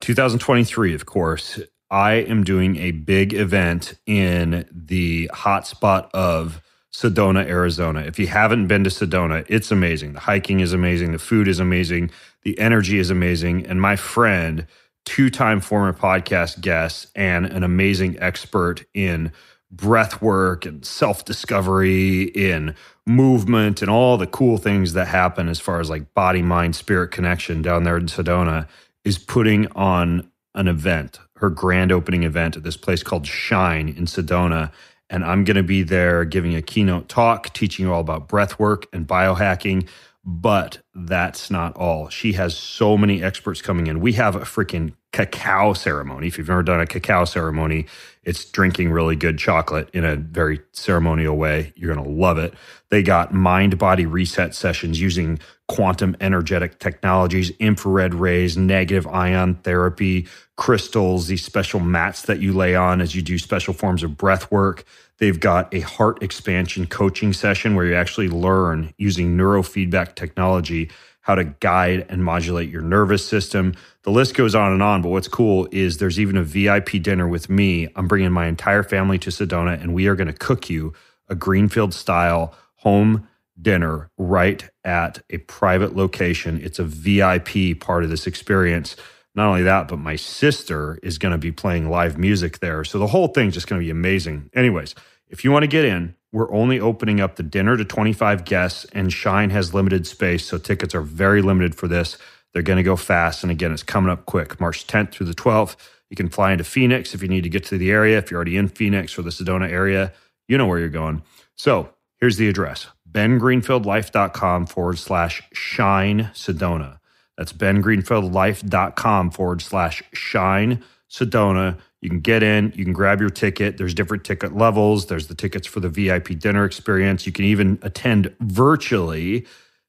2023, of course. I am doing a big event in the hotspot of Sedona, Arizona. If you haven't been to Sedona, it's amazing. The hiking is amazing. The food is amazing. The energy is amazing. And my friend, two time former podcast guest, and an amazing expert in breath work and self discovery, in movement, and all the cool things that happen as far as like body, mind, spirit connection down there in Sedona, is putting on an event, her grand opening event at this place called Shine in Sedona and I'm going to be there giving a keynote talk, teaching you all about breath work and biohacking. But that's not all. She has so many experts coming in. We have a freaking cacao ceremony. If you've never done a cacao ceremony, it's drinking really good chocolate in a very ceremonial way. You're going to love it. They got mind body reset sessions using quantum energetic technologies, infrared rays, negative ion therapy, crystals, these special mats that you lay on as you do special forms of breath work. They've got a heart expansion coaching session where you actually learn using neurofeedback technology how to guide and modulate your nervous system. The list goes on and on, but what's cool is there's even a VIP dinner with me. I'm bringing my entire family to Sedona and we are going to cook you a Greenfield style home dinner right at a private location. It's a VIP part of this experience. Not only that, but my sister is going to be playing live music there. So the whole thing's just going to be amazing. Anyways, if you want to get in, we're only opening up the dinner to 25 guests, and Shine has limited space. So tickets are very limited for this. They're going to go fast. And again, it's coming up quick, March 10th through the 12th. You can fly into Phoenix if you need to get to the area. If you're already in Phoenix or the Sedona area, you know where you're going. So here's the address bengreenfieldlife.com forward slash shine Sedona. That's bengreenfieldlife.com forward slash shine Sedona. You can get in, you can grab your ticket. There's different ticket levels. There's the tickets for the VIP dinner experience. You can even attend virtually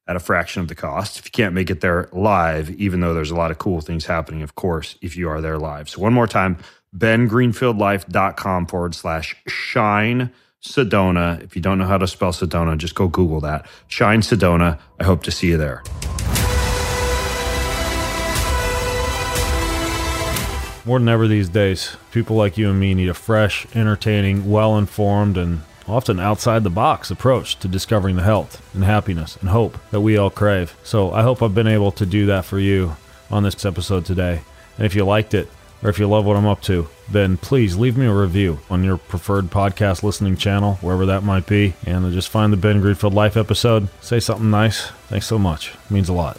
at a fraction of the cost if you can't make it there live, even though there's a lot of cool things happening, of course, if you are there live. So, one more time, bengreenfieldlife.com forward slash shine Sedona. If you don't know how to spell Sedona, just go Google that. Shine Sedona. I hope to see you there. More than ever these days, people like you and me need a fresh, entertaining, well informed, and often outside the box approach to discovering the health and happiness and hope that we all crave. So I hope I've been able to do that for you on this episode today. And if you liked it, or if you love what I'm up to, then please leave me a review on your preferred podcast listening channel, wherever that might be, and just find the Ben Greenfield Life episode. Say something nice. Thanks so much. It means a lot.